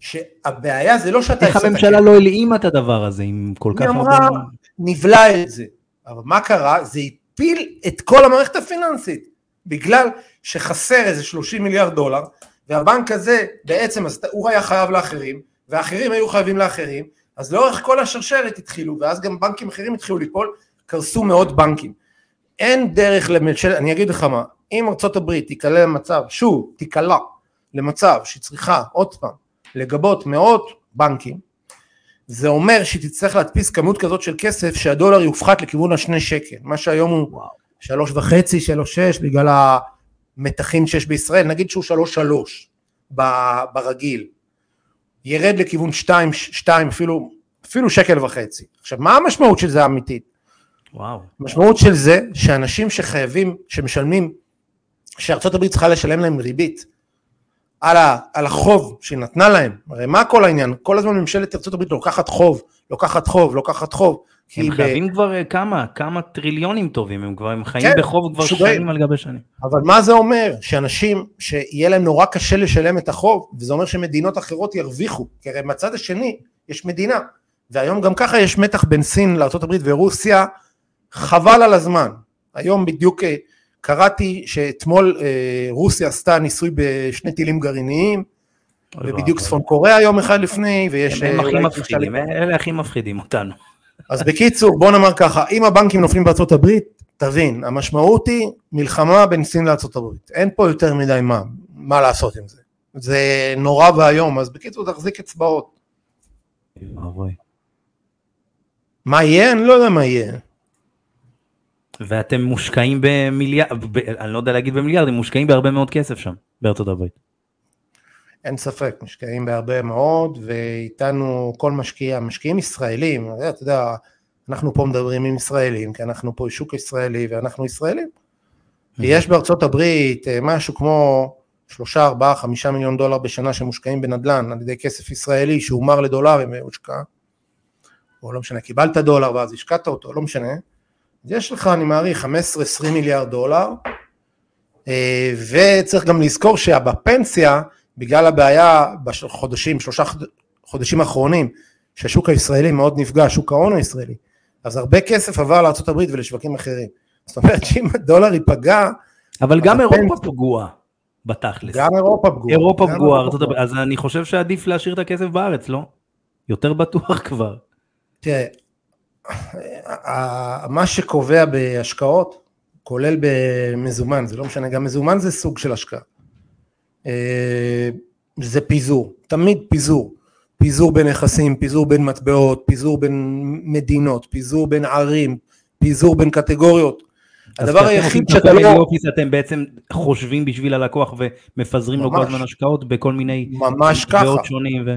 שהבעיה זה לא שאתה... איך הממשלה לא הלאימה את הדבר הזה עם כל כך הרבה... היא אמרה, נבלע את זה. אבל מה קרה? זה הפיל את כל המערכת הפיננסית, בגלל שחסר איזה 30 מיליארד דולר, והבנק הזה בעצם, הוא היה חייב לאחרים, ואחרים היו חייבים לאחרים, אז לאורך כל השרשרת התחילו, ואז גם בנקים אחרים התחילו ליפול, קרסו מאות בנקים. אין דרך לממשלת, אני אגיד לך מה, אם ארה"ב תיקלע למצב, שוב, תיקלע למצב שהיא צריכה עוד פעם לגבות מאות בנקים, זה אומר שהיא תצטרך להדפיס כמות כזאת של כסף שהדולר יופחת לכיוון השני שקל, מה שהיום הוא שלוש וחצי, שלוש שש, בגלל המתחים שיש בישראל, נגיד שהוא שלוש שלוש ברגיל, ירד לכיוון שתיים, שתיים אפילו, אפילו שקל וחצי. עכשיו מה המשמעות של זה האמיתית? וואו. המשמעות של זה שאנשים שחייבים, שמשלמים, שארצות הברית צריכה לשלם להם ריבית על, ה, על החוב שהיא נתנה להם, הרי מה כל העניין? כל הזמן ממשלת ארצות הברית לוקחת חוב, לוקחת חוב, לוקחת חוב. הם חייבים ב... כבר אה, כמה, כמה טריליונים טובים, הם כבר, הם חיים כן, בחוב כבר שוגעים. שנים על גבי שנים. אבל מה זה אומר? שאנשים, שיהיה להם נורא קשה לשלם את החוב, וזה אומר שמדינות אחרות ירוויחו, כי הרי מהצד השני יש מדינה, והיום גם ככה יש מתח בין סין לארה"ב ורוסיה, חבל על הזמן. היום בדיוק אה, קראתי שאתמול אה, רוסיה עשתה ניסוי בשני טילים גרעיניים, ובדיוק צפון קוריאה יום אחד לפני, ויש... הם הכי מפחידים, אלה הכי מפחידים אותנו. אז בקיצור, בוא נאמר ככה, אם הבנקים נופלים בארצות הברית, תבין, המשמעות היא מלחמה בין סין לארצות הברית. אין פה יותר מדי מה, מה לעשות עם זה. זה נורא ואיום, אז בקיצור תחזיק אצבעות. מה יהיה? אני לא יודע מה יהיה. ואתם מושקעים במיליארד, אני לא יודע להגיד במיליארדים, מושקעים בהרבה מאוד כסף שם, בארצות הברית. אין ספק, משקיעים בהרבה מאוד, ואיתנו כל משקיע, משקיעים ישראלים, אתה יודע, אנחנו פה מדברים עם ישראלים, כי אנחנו פה שוק ישראלי ואנחנו ישראלים. ויש בארצות הברית אה, משהו כמו שלושה, ארבעה, חמישה מיליון דולר בשנה שמושקעים בנדל"ן על ידי כסף ישראלי שהומר לדולרים והושקע, או לא משנה, קיבלת דולר ואז השקעת אותו, לא משנה, יש לך, אני מעריך, 15-20 מיליארד דולר, אה, וצריך גם לזכור שבפנסיה, בגלל הבעיה בחודשים, שלושה חודשים האחרונים, שהשוק הישראלי מאוד נפגע, שוק ההון הישראלי, אז הרבה כסף עבר לארה"ב ולשווקים אחרים. זאת אומרת שאם הדולר ייפגע... אבל גם אירופה פגועה. בתכלס. גם אירופה פגועה. אירופה פגועה, אז אני חושב שעדיף להשאיר את הכסף בארץ, לא? יותר בטוח <laughs> כבר. תראה, מה שקובע בהשקעות, כולל במזומן, זה לא משנה, גם מזומן זה סוג של השקעה. אה, זה פיזור, תמיד פיזור. פיזור בין נכסים, פיזור בין מטבעות, פיזור בין מדינות, פיזור בין ערים, פיזור בין קטגוריות. הדבר היחיד שאתה לא... אופיס אתם בעצם חושבים בשביל הלקוח ומפזרים ממש, לו כל הזמן השקעות בכל מיני... ממש ככה. שונים ו...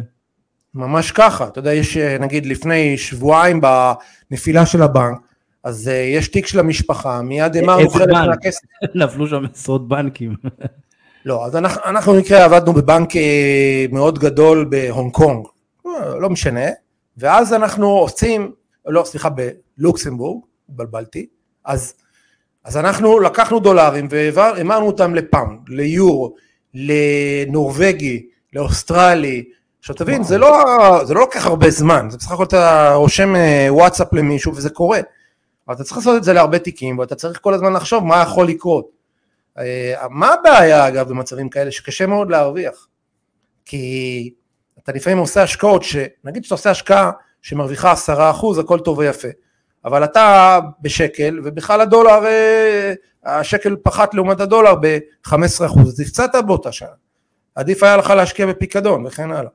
ממש ככה. אתה יודע, יש נגיד לפני שבועיים בנפילה של הבנק, אז uh, יש תיק של המשפחה, מיד אמרנו חלק מהכסף. <laughs> נפלו שם עשרות בנקים. לא, אז אנחנו, במקרה עבדנו בבנק אה, מאוד גדול בהונג קונג, לא, לא משנה, ואז אנחנו עושים, לא סליחה, בלוקסמבורג, התבלבלתי, אז אז אנחנו לקחנו דולרים והמרנו אותם לפאונד, ליורו, לנורבגי, לאוסטרלי, עכשיו תבין, זה לא, זה לא לוקח הרבה זמן, זה בסך הכל אתה רושם אה, וואטסאפ למישהו וזה קורה, אבל אתה צריך לעשות את זה להרבה תיקים ואתה צריך כל הזמן לחשוב מה יכול לקרות. אה, מה הבעיה אגב במצבים כאלה שקשה מאוד להרוויח? כי אתה לפעמים עושה השקעות, שנגיד שאתה עושה השקעה שמרוויחה עשרה אחוז, הכל טוב ויפה. אבל אתה בשקל, ובכלל הדולר, אה, השקל פחת לעומת הדולר ב-15%, אז הפצעת באותה שנה. עדיף היה לך להשקיע בפיקדון וכן הלאה.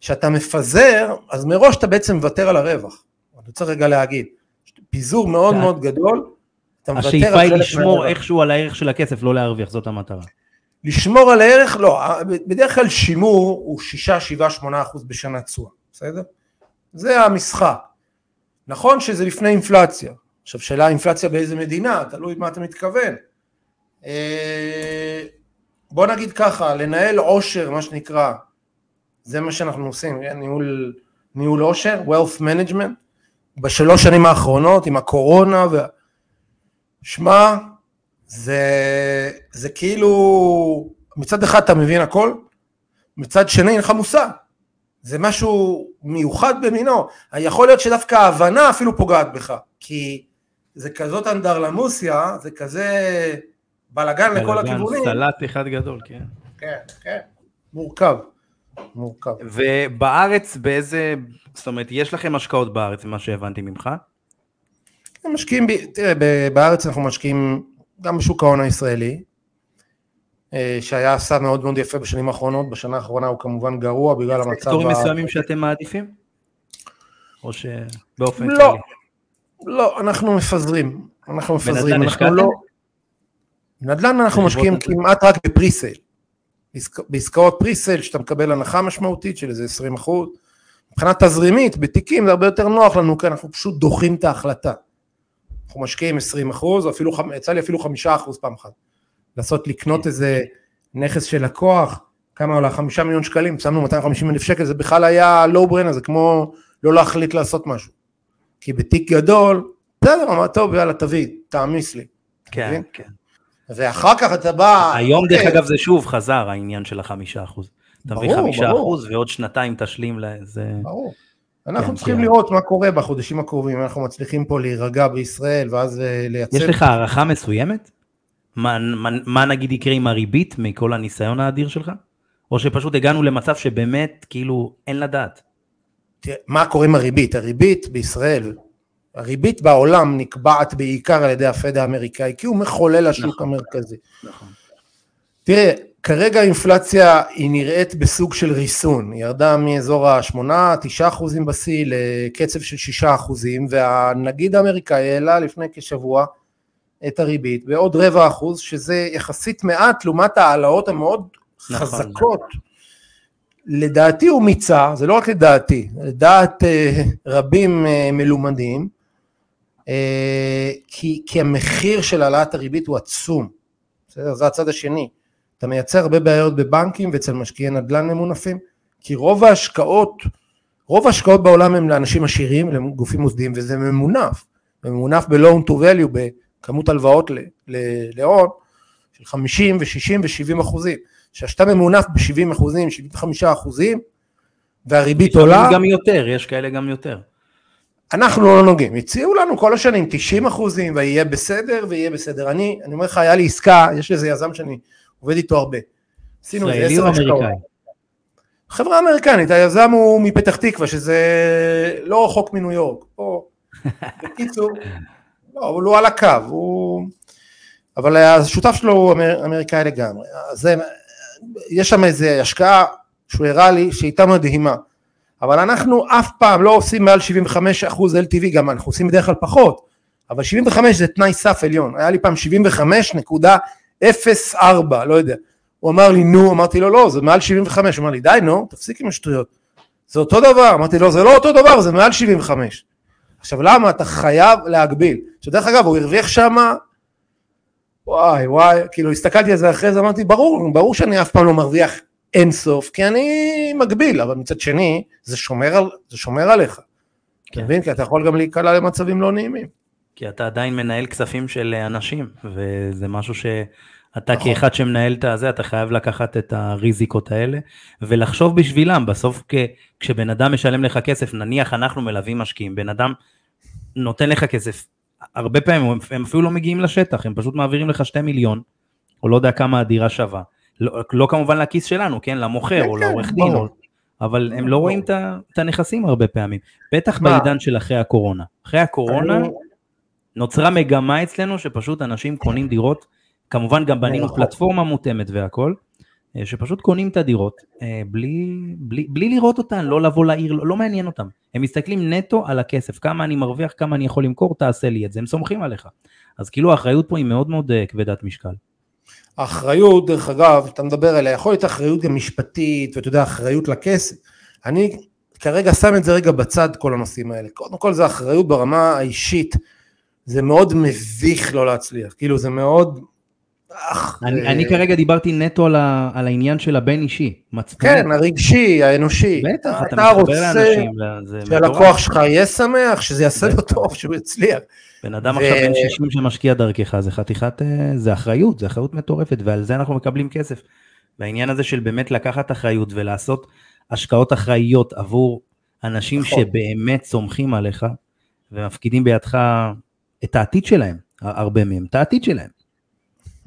כשאתה מפזר, אז מראש אתה בעצם מוותר על הרווח. אני רוצה רגע להגיד, פיזור מאוד מאוד גדול, השאיפה היא לשמור איכשהו על הערך של הכסף, לא להרוויח, זאת המטרה. לשמור על הערך, לא, בדרך כלל שימור הוא 6, 7, 8 אחוז בשנה תשואה, בסדר? זה המשחק. נכון שזה לפני אינפלציה, עכשיו שאלה אינפלציה באיזה מדינה, תלוי מה אתה מתכוון. אה, בוא נגיד ככה, לנהל עושר מה שנקרא, זה מה שאנחנו עושים, כן? ניהול, ניהול עושר, wealth management, בשלוש שנים האחרונות עם הקורונה, ו... שמע, זה, זה כאילו, מצד אחד אתה מבין הכל, מצד שני אין לך מושג. זה משהו מיוחד במינו. יכול להיות שדווקא ההבנה אפילו פוגעת בך, כי זה כזאת אנדרלמוסיה, זה כזה בלאגן לכל הכיוונים. סלט אחד גדול, כן. כן, כן, מורכב. מורכב. ובארץ באיזה, זאת אומרת, יש לכם השקעות בארץ, ממה שהבנתי ממך? משקיעים, תראה, בארץ אנחנו משקיעים גם בשוק ההון הישראלי, אה, שהיה עשה מאוד מאוד יפה בשנים האחרונות, בשנה האחרונה הוא כמובן גרוע בגלל המצב... סקטורים מסוימים שאתם מעדיפים? או שבאופן לא, כללי? לא, אנחנו מפזרים, אנחנו מפזרים, אנחנו לא... בנדל"ן אנחנו משקיעים כמעט רק ב presale, בעסקאות presale שאתה מקבל הנחה משמעותית של איזה 20 אחוז, מבחינה תזרימית בתיקים זה הרבה יותר נוח לנו כי אנחנו פשוט דוחים את ההחלטה, אנחנו משקיעים 20 אחוז, אפילו, יצא לי אפילו 5 אחוז פעם אחת, לעשות לקנות כן. איזה נכס של לקוח, כמה עולה? חמישה מיליון שקלים, שמנו 250 אלף שקל, זה בכלל היה לואו ברנר, זה כמו לא להחליט לעשות משהו. כי בתיק גדול, בסדר, אמר טוב, יאללה, תביא, תעמיס לי. כן, כן. ואחר כך אתה בא... היום דרך אוקיי. אגב זה שוב חזר העניין של החמישה אחוז. תביא חמישה אחוז ועוד שנתיים תשלים לזה. ברור. אנחנו כן, צריכים כן. לראות מה קורה בחודשים הקרובים, אנחנו מצליחים פה להירגע בישראל ואז אה, לייצר... יש לך הערכה מסוימת? מה, מה, מה נגיד יקרה עם הריבית מכל הניסיון האדיר שלך? או שפשוט הגענו למצב שבאמת כאילו אין לדעת? תראה, מה קורה עם הריבית? הריבית בישראל, הריבית בעולם נקבעת בעיקר על ידי הפד האמריקאי, כי הוא מחולל השוק נכון, המרכזי. נכון. תראה, כרגע האינפלציה היא נראית בסוג של ריסון, היא ירדה מאזור ה-8-9 אחוזים בשיא לקצב של 6 אחוזים, והנגיד האמריקאי העלה לפני כשבוע את הריבית בעוד רבע אחוז, שזה יחסית מעט לעומת ההעלאות המאוד נכון. חזקות. לדעתי הוא מיצה, זה לא רק לדעתי, לדעת uh, רבים uh, מלומדים, uh, כי, כי המחיר של העלאת הריבית הוא עצום, בסדר? זה הצד השני. אתה מייצר הרבה בעיות בבנקים ואצל משקיעי נדל"ן ממונפים, כי רוב ההשקעות, רוב ההשקעות בעולם הם לאנשים עשירים, לגופים מוסדיים, וזה ממונף. וממונף ב-loan to value, בכמות הלוואות להון, של 50 ו-60 ו-70 אחוזים. כשאתה ממונף ב-70 אחוזים, 75 אחוזים, והריבית עולה... גם יותר, יש כאלה גם יותר. אנחנו לא נוגעים, הציעו לנו כל השנים 90 אחוזים ויהיה בסדר ויהיה בסדר. אני, אני אומר לך, היה לי עסקה, יש איזה יזם שאני עובד איתו הרבה. עשינו איזה עשר השקעות. חברה אמריקנית, היזם הוא מפתח תקווה, שזה לא רחוק מניו יורק. פה, <laughs> בקיצור, לא, אבל הוא על הקו, הוא... אבל השותף שלו הוא אמר, אמריקאי לגמרי. זה, יש שם איזה השקעה שהוא הראה לי שהייתה מדהימה. אבל אנחנו אף פעם לא עושים מעל 75% LTV, גם אנחנו עושים בדרך כלל פחות, אבל 75 זה תנאי סף עליון, היה לי פעם 75.04, לא יודע. הוא אמר לי נו, אמרתי לו לא, זה מעל 75, הוא אמר לי די נו, תפסיק עם השטויות. זה אותו דבר, אמרתי לו זה לא אותו דבר, זה מעל 75. עכשיו למה? אתה חייב להגביל. שדרך אגב, הוא הרוויח שמה, וואי וואי, כאילו הסתכלתי על זה אחרי זה, אמרתי ברור, ברור שאני אף פעם לא מרוויח אין סוף, כי אני מגביל, אבל מצד שני, זה שומר, על, זה שומר עליך. כן. אתה מבין? כי אתה יכול גם להיקלע למצבים לא נעימים. כי אתה עדיין מנהל כספים של אנשים, וזה משהו שאתה נכון. כאחד שמנהל את הזה, אתה חייב לקחת את הריזיקות האלה, ולחשוב בשבילם, בסוף כ... כשבן אדם משלם לך כסף, נניח אנחנו מלווים משקיעים, בן אדם נותן לך כסף, הרבה פעמים הם אפילו לא מגיעים לשטח, הם פשוט מעבירים לך שתי מיליון, או לא יודע כמה הדירה שווה. לא, לא כמובן לכיס שלנו, כן, למוכר כן, או כן, לעורך דין, או, אבל הם לא רואים את הנכסים הרבה פעמים, בטח? בעידן של אחרי הקורונה. אחרי הקורונה אני... נוצרה מגמה אצלנו שפשוט אנשים קונים דירות, כמובן גם בנינו. פלטפורמה מותאמת והכל, אה, שפשוט קונים את הדירות אה, בלי, בלי, בלי לראות אותן, לא לבוא לעיר, לא, לא מעניין אותם. הם מסתכלים נטו על הכסף, כמה אני מרוויח, כמה אני יכול למכור, תעשה לי את זה, הם סומכים עליך. אז כאילו האחריות פה היא מאוד מאוד אה, כבדת משקל. האחריות, דרך אגב, אתה מדבר עליה, יכול להיות אחריות גם משפטית, ואתה יודע, אחריות לכסף. אני כרגע שם את זה רגע בצד, כל הנושאים האלה. קודם כל זה אחריות ברמה האישית. זה מאוד מביך לא להצליח, כאילו זה מאוד... אך, אני, אה... אני כרגע דיברתי נטו על, ה, על העניין של הבין אישי. מצפונית. כן, הרגשי, האנושי. בטח, אתה, אתה מתחבר לאנשים. שהלקוח שלך יהיה שמח, שזה יעשה לו טוב, שהוא יצליח. בן אדם ו... עכשיו בן 60 שמשקיע דרכך, זה חתיכת, אה, זה אחריות, זה אחריות מטורפת, ועל זה אנחנו מקבלים כסף. והעניין הזה של באמת לקחת אחריות ולעשות השקעות אחראיות עבור אנשים נכון. שבאמת סומכים עליך, ומפקידים בידך את העתיד שלהם, הרבה מהם, את העתיד שלהם.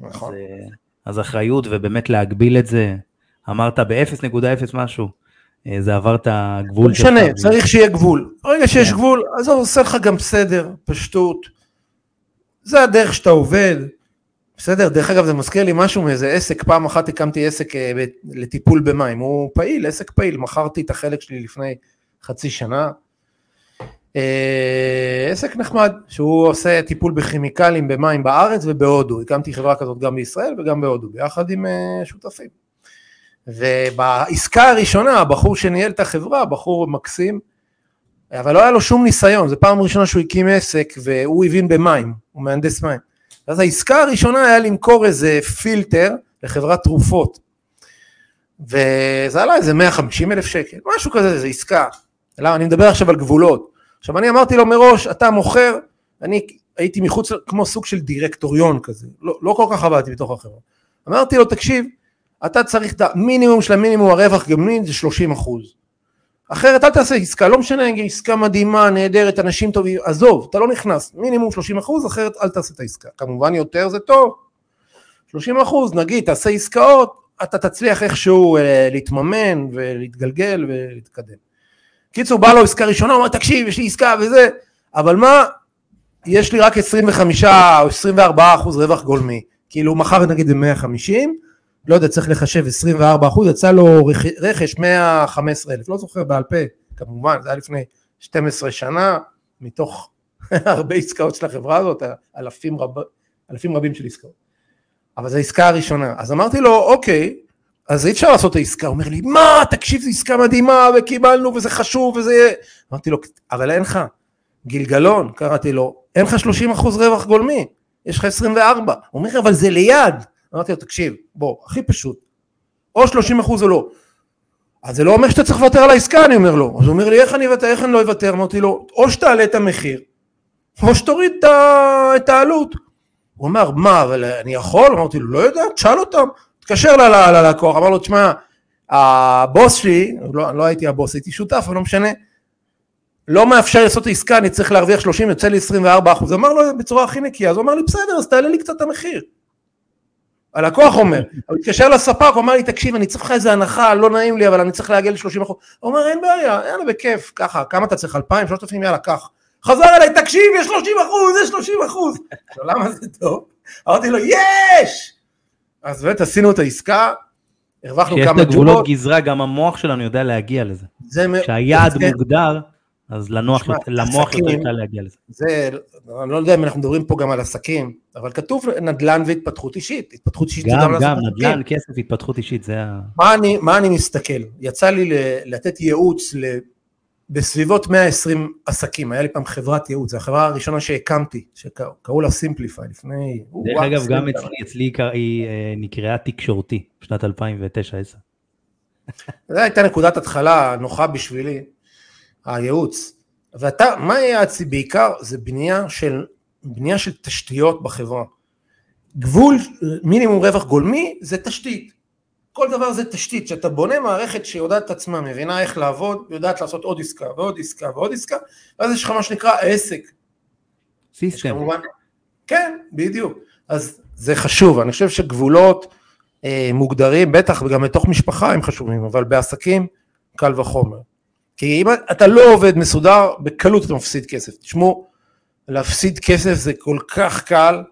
נכון. אז, אה, אז אחריות ובאמת להגביל את זה, אמרת ב-0.0 משהו, אה, זה עבר את הגבול שלך. משנה, צריך שיהיה גבול. ברגע שיש כן. גבול, אז זה עושה לך גם בסדר, פשטות. זה הדרך שאתה עובד. בסדר, דרך אגב זה מזכיר לי משהו מאיזה עסק, פעם אחת הקמתי עסק אה, לטיפול במים, הוא פעיל, עסק פעיל, מכרתי את החלק שלי לפני חצי שנה. אה, עסק נחמד, שהוא עושה טיפול בכימיקלים במים בארץ ובהודו, הקמתי חברה כזאת גם בישראל וגם בהודו, ביחד עם שותפים. ובעסקה הראשונה, הבחור שניהל את החברה, בחור מקסים, אבל לא היה לו שום ניסיון, זו פעם ראשונה שהוא הקים עסק והוא הבין במים, הוא מהנדס מים. אז העסקה הראשונה היה למכור איזה פילטר לחברת תרופות. וזה עלה איזה 150 אלף שקל, משהו כזה, זו עסקה. למה? אני מדבר עכשיו על גבולות. עכשיו אני אמרתי לו מראש, אתה מוכר, אני הייתי מחוץ, כמו סוג של דירקטוריון כזה, לא, לא כל כך עבדתי בתוך החברה. אמרתי לו, תקשיב, אתה צריך את המינימום של המינימום הרווח גמלין זה 30 אחוז. אחרת אל תעשה עסקה, לא משנה, עסקה מדהימה, נהדרת, אנשים טובים, עזוב, אתה לא נכנס, מינימום 30 אחוז, אחרת אל תעשה את העסקה. כמובן יותר זה טוב, 30 אחוז, נגיד, תעשה עסקאות, אתה תצליח איכשהו אה, להתממן ולהתגלגל ולהתקדם. קיצור, בא לו עסקה ראשונה, הוא אומר, תקשיב, יש לי עסקה וזה, אבל מה, יש לי רק 25 או 24 אחוז רווח גולמי, כאילו מחר נגיד ב-150, לא יודע, צריך לחשב 24 אחוז, יצא לו רכש 115 אלף, לא זוכר בעל פה, כמובן, זה היה לפני 12 שנה, מתוך <laughs> הרבה עסקאות של החברה הזאת, אלפים, רב, אלפים רבים של עסקאות. אבל זו העסקה הראשונה. אז אמרתי לו, אוקיי, אז אי אפשר לעשות את העסקה. הוא אומר לי, מה, תקשיב, זו עסקה מדהימה, וקיבלנו, וזה חשוב, וזה... אמרתי לו, אבל אין לך. גלגלון, קראתי לו, אין לך 30 אחוז רווח גולמי, יש לך 24. הוא אומר, אבל זה ליד. אמרתי לו, תקשיב, בוא, הכי פשוט, או 30 אחוז או לא. אז זה לא אומר שאתה צריך לוותר על העסקה, אני אומר לו. אז הוא אומר לי, איך אני אוותר, איך אני לא אוותר? אמרתי לו, או שתעלה את המחיר, או שתוריד את העלות. הוא אמר, מה, אבל אני יכול? אמרתי לו, לא יודע, תשאל אותם. תתקשר ללקוח, אמר לו, תשמע, הבוס שלי, לא, לא הייתי הבוס, הייתי שותף, אבל לא משנה, לא מאפשר לעשות עסקה, אני צריך להרוויח 30, יוצא לי 24 אחוז. אמר לו בצורה הכי נקייה, אז הוא אמר לי, בסדר, אז תעלה לי קצת את המחיר. הלקוח אומר, הוא התקשר לספק, הוא אמר לי, תקשיב, אני צריך לך איזה הנחה, לא נעים לי, אבל אני צריך להגיע ל-30 אחוז. הוא אומר, אין בעיה, יאללה, בכיף, ככה, כמה אתה צריך? 2,000, 3,000, יאללה, קח. חזר אליי, תקשיב, יש 30 אחוז, יש 30 אחוז. למה זה טוב? אמרתי לו, יש! אז באמת עשינו את העסקה, הרווחנו כמה תשובות. כשיש את הגבולות גזרה, גם המוח שלנו יודע להגיע לזה. כשהיעד מוגדר, אז לנוח, שמה, למוח יותר קל להגיע לזה. זה, אני לא יודע אם אנחנו מדברים פה גם על עסקים, אבל כתוב נדל"ן והתפתחות אישית. התפתחות אישית גם, זה גם, גם, נדל"ן, כסף, התפתחות אישית, זה ה... מה אני, מה אני מסתכל? יצא לי לתת ייעוץ ל... בסביבות 120 עסקים, היה לי פעם חברת ייעוץ, זו החברה הראשונה שהקמתי, שקראו לה סימפליפיי לפני... דרך אגב, גם אצלי, אצלי היא אה, נקראה תקשורתי, בשנת 2009-2010. <laughs> זו הייתה נקודת התחלה נוחה בשבילי, הייעוץ. ואתה, מה אצלי בעיקר? זה בנייה של, בנייה של תשתיות בחברה. גבול מינימום רווח גולמי זה תשתית. כל דבר זה תשתית, כשאתה בונה מערכת שיודעת את עצמה, מבינה איך לעבוד, יודעת לעשות עוד עסקה ועוד עסקה ועוד עסקה, ואז יש לך מה שנקרא עסק. סיסטם. כן, בדיוק. אז זה חשוב, אני חושב שגבולות אה, מוגדרים, בטח וגם בתוך משפחה הם חשובים, אבל בעסקים קל וחומר. כי אם אתה לא עובד מסודר, בקלות אתה מפסיד כסף. תשמעו, להפסיד כסף זה כל כך קל,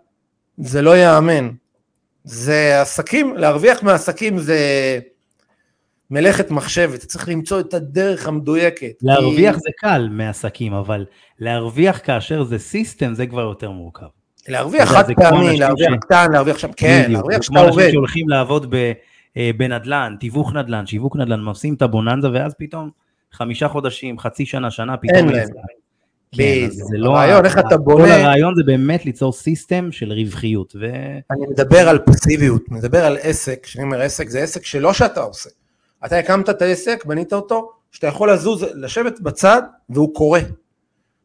זה לא ייאמן. זה עסקים, להרוויח מעסקים זה מלאכת מחשבת, צריך למצוא את הדרך המדויקת. להרוויח כי... זה קל מעסקים, אבל להרוויח כאשר זה system זה כבר יותר מורכב. להרוויח חד פעמי, להרוויח ש... קטן, להרוויח שם, כן, להרוויח שאתה עובד. כמו אנשים שהולכים לעבוד ב, אה, בנדל"ן, תיווך נדל"ן, שיווק נדל"ן, עושים את הבוננזה ואז פתאום חמישה חודשים, חצי שנה, שנה, פתאום... אין להם. כן, זה לא... הרעיון, איך אתה בונה... כל הרעיון זה באמת ליצור system של רווחיות. ו... אני מדבר על פסיביות, מדבר על עסק, כשאני אומר עסק, זה עסק שלא שאתה עושה. אתה הקמת את העסק, בנית אותו, שאתה יכול לזוז, לשבת בצד והוא קורה.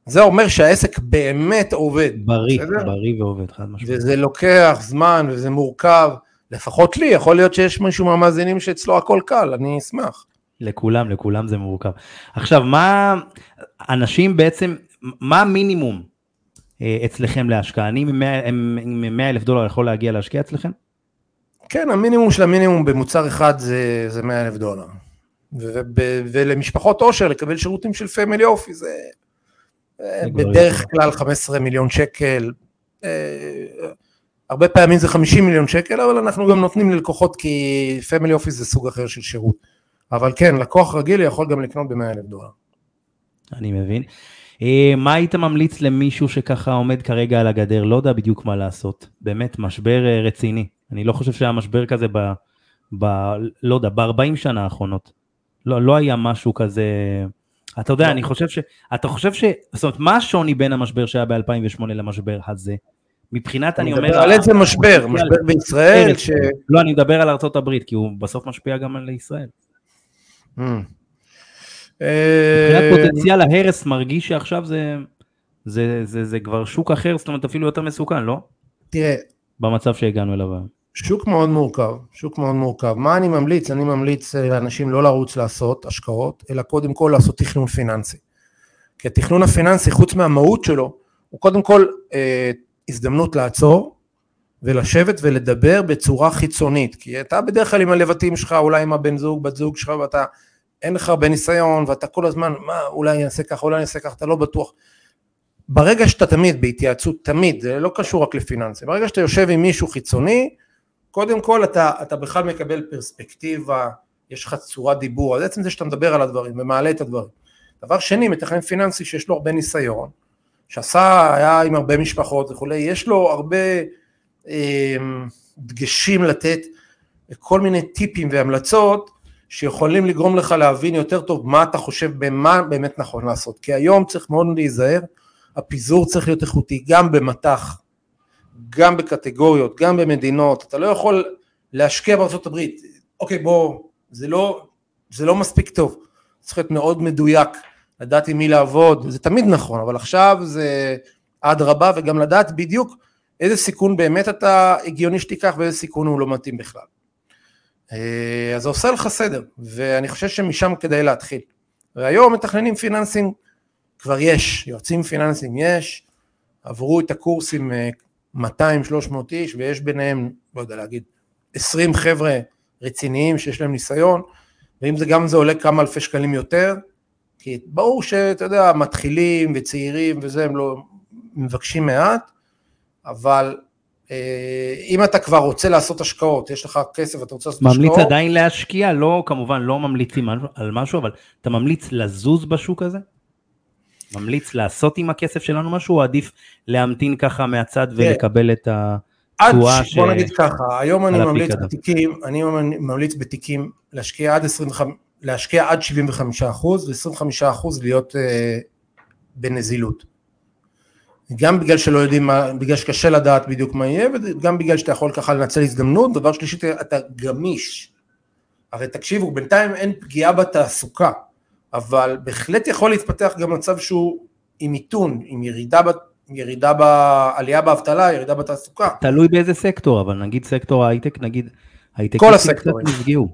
זה אומר שהעסק באמת עובד. בריא, בסדר? בריא ועובד, חד משמעית. וזה לוקח זמן וזה מורכב, לפחות לי, יכול להיות שיש מישהו מהמאזינים שאצלו הכל קל, אני אשמח. לכולם, לכולם זה מורכב. עכשיו, מה, אנשים בעצם, מה המינימום אה, אצלכם להשקעה? אני עם 100 אלף דולר יכול להגיע להשקיע אצלכם? כן, המינימום של המינימום במוצר אחד זה, זה 100 אלף דולר. ולמשפחות עושר לקבל שירותים של family office זה בדרך כלל 15 מיליון שקל, אה, הרבה פעמים זה 50 מיליון שקל, אבל אנחנו גם נותנים ללקוחות כי family office זה סוג אחר של שירות. אבל כן, לקוח רגיל יכול גם לקנות ב-100 אלף דולר. אני מבין. אה, מה היית ממליץ למישהו שככה עומד כרגע על הגדר, לא יודע בדיוק מה לעשות, באמת משבר אה, רציני. אני לא חושב שהיה משבר כזה ב... ב לא יודע, ב-40 שנה האחרונות. לא, לא היה משהו כזה... אתה יודע, לא. אני חושב ש... אתה חושב ש... זאת אומרת, מה השוני בין המשבר שהיה ב-2008 למשבר הזה? מבחינת, אני אומר... אני מדבר על איזה משבר, משבר בישראל ש... לא, אני מדבר על ארה"ב, כי הוא בסוף משפיע גם על ישראל. מבחינת אה, פוטנציאל ההרס מרגיש שעכשיו זה, זה, זה, זה כבר שוק אחר, זאת אומרת אפילו יותר מסוכן, לא? תראה. במצב שהגענו אליו. שוק מאוד מורכב, שוק מאוד מורכב. מה אני ממליץ? אני ממליץ לאנשים לא לרוץ לעשות השקעות, אלא קודם כל לעשות תכנון פיננסי. כי התכנון הפיננסי, חוץ מהמהות שלו, הוא קודם כל אה, הזדמנות לעצור ולשבת ולדבר בצורה חיצונית. כי אתה בדרך כלל עם הלבטים שלך, אולי עם הבן זוג, בת זוג שלך, ואתה אין לך הרבה ניסיון ואתה כל הזמן, מה, אולי אני אעשה ככה, אולי אני אעשה ככה, אתה לא בטוח. ברגע שאתה תמיד בהתייעצות, תמיד, זה לא קשור רק לפיננסים, ברגע שאתה יושב עם מישהו חיצוני, קודם כל אתה, אתה בכלל מקבל פרספקטיבה, יש לך צורת דיבור, אז עצם זה שאתה מדבר על הדברים ומעלה את הדברים. דבר שני, מתכנן פיננסי שיש לו הרבה ניסיון, שעשה, היה עם הרבה משפחות וכולי, יש לו הרבה אה, דגשים לתת, כל מיני טיפים והמלצות, שיכולים לגרום לך להבין יותר טוב מה אתה חושב במה באמת נכון לעשות. כי היום צריך מאוד להיזהר, הפיזור צריך להיות איכותי גם במטח, גם בקטגוריות, גם במדינות, אתה לא יכול להשקיע בארצות הברית, אוקיי בוא, זה לא, זה לא מספיק טוב, צריך להיות מאוד מדויק, לדעת עם מי לעבוד, זה תמיד נכון, אבל עכשיו זה אדרבה, וגם לדעת בדיוק איזה סיכון באמת אתה הגיוני שתיקח ואיזה סיכון הוא לא מתאים בכלל. אה, אז זה עושה לך סדר, ואני חושב שמשם כדאי להתחיל. והיום מתכננים פיננסים כבר יש, יועצים פיננסיים יש, עברו את הקורסים 200-300 איש, ויש ביניהם, לא יודע להגיד, 20 חבר'ה רציניים שיש להם ניסיון, ואם זה גם זה עולה כמה אלפי שקלים יותר, כי ברור שאתה יודע, מתחילים וצעירים וזה, הם לא מבקשים מעט, אבל אם אתה כבר רוצה לעשות השקעות, יש לך כסף, אתה רוצה לעשות ממליץ השקעות... ממליץ עדיין להשקיע? לא, כמובן, לא ממליצים על משהו, אבל אתה ממליץ לזוז בשוק הזה? ממליץ לעשות עם הכסף שלנו משהו, או עדיף להמתין ככה מהצד ולקבל את התשואה ש... בוא נגיד ככה, היום אני ממליץ בתיקים, אני ממליץ בתיקים להשקיע עד 25, להשקיע עד 75 אחוז, ו-25 אחוז להיות אה, בנזילות. גם בגלל שלא יודעים מה, בגלל שקשה לדעת בדיוק מה יהיה, וגם בגלל שאתה יכול ככה לנצל הזדמנות, דבר שלישי, אתה גמיש. הרי תקשיבו, בינתיים אין פגיעה בתעסוקה, אבל בהחלט יכול להתפתח גם מצב שהוא עם מיתון, עם ירידה, ירידה בעלייה באבטלה, ירידה בתעסוקה. תלוי באיזה סקטור, אבל נגיד סקטור ההייטק, נגיד, כל הסקטורים. נפגעו.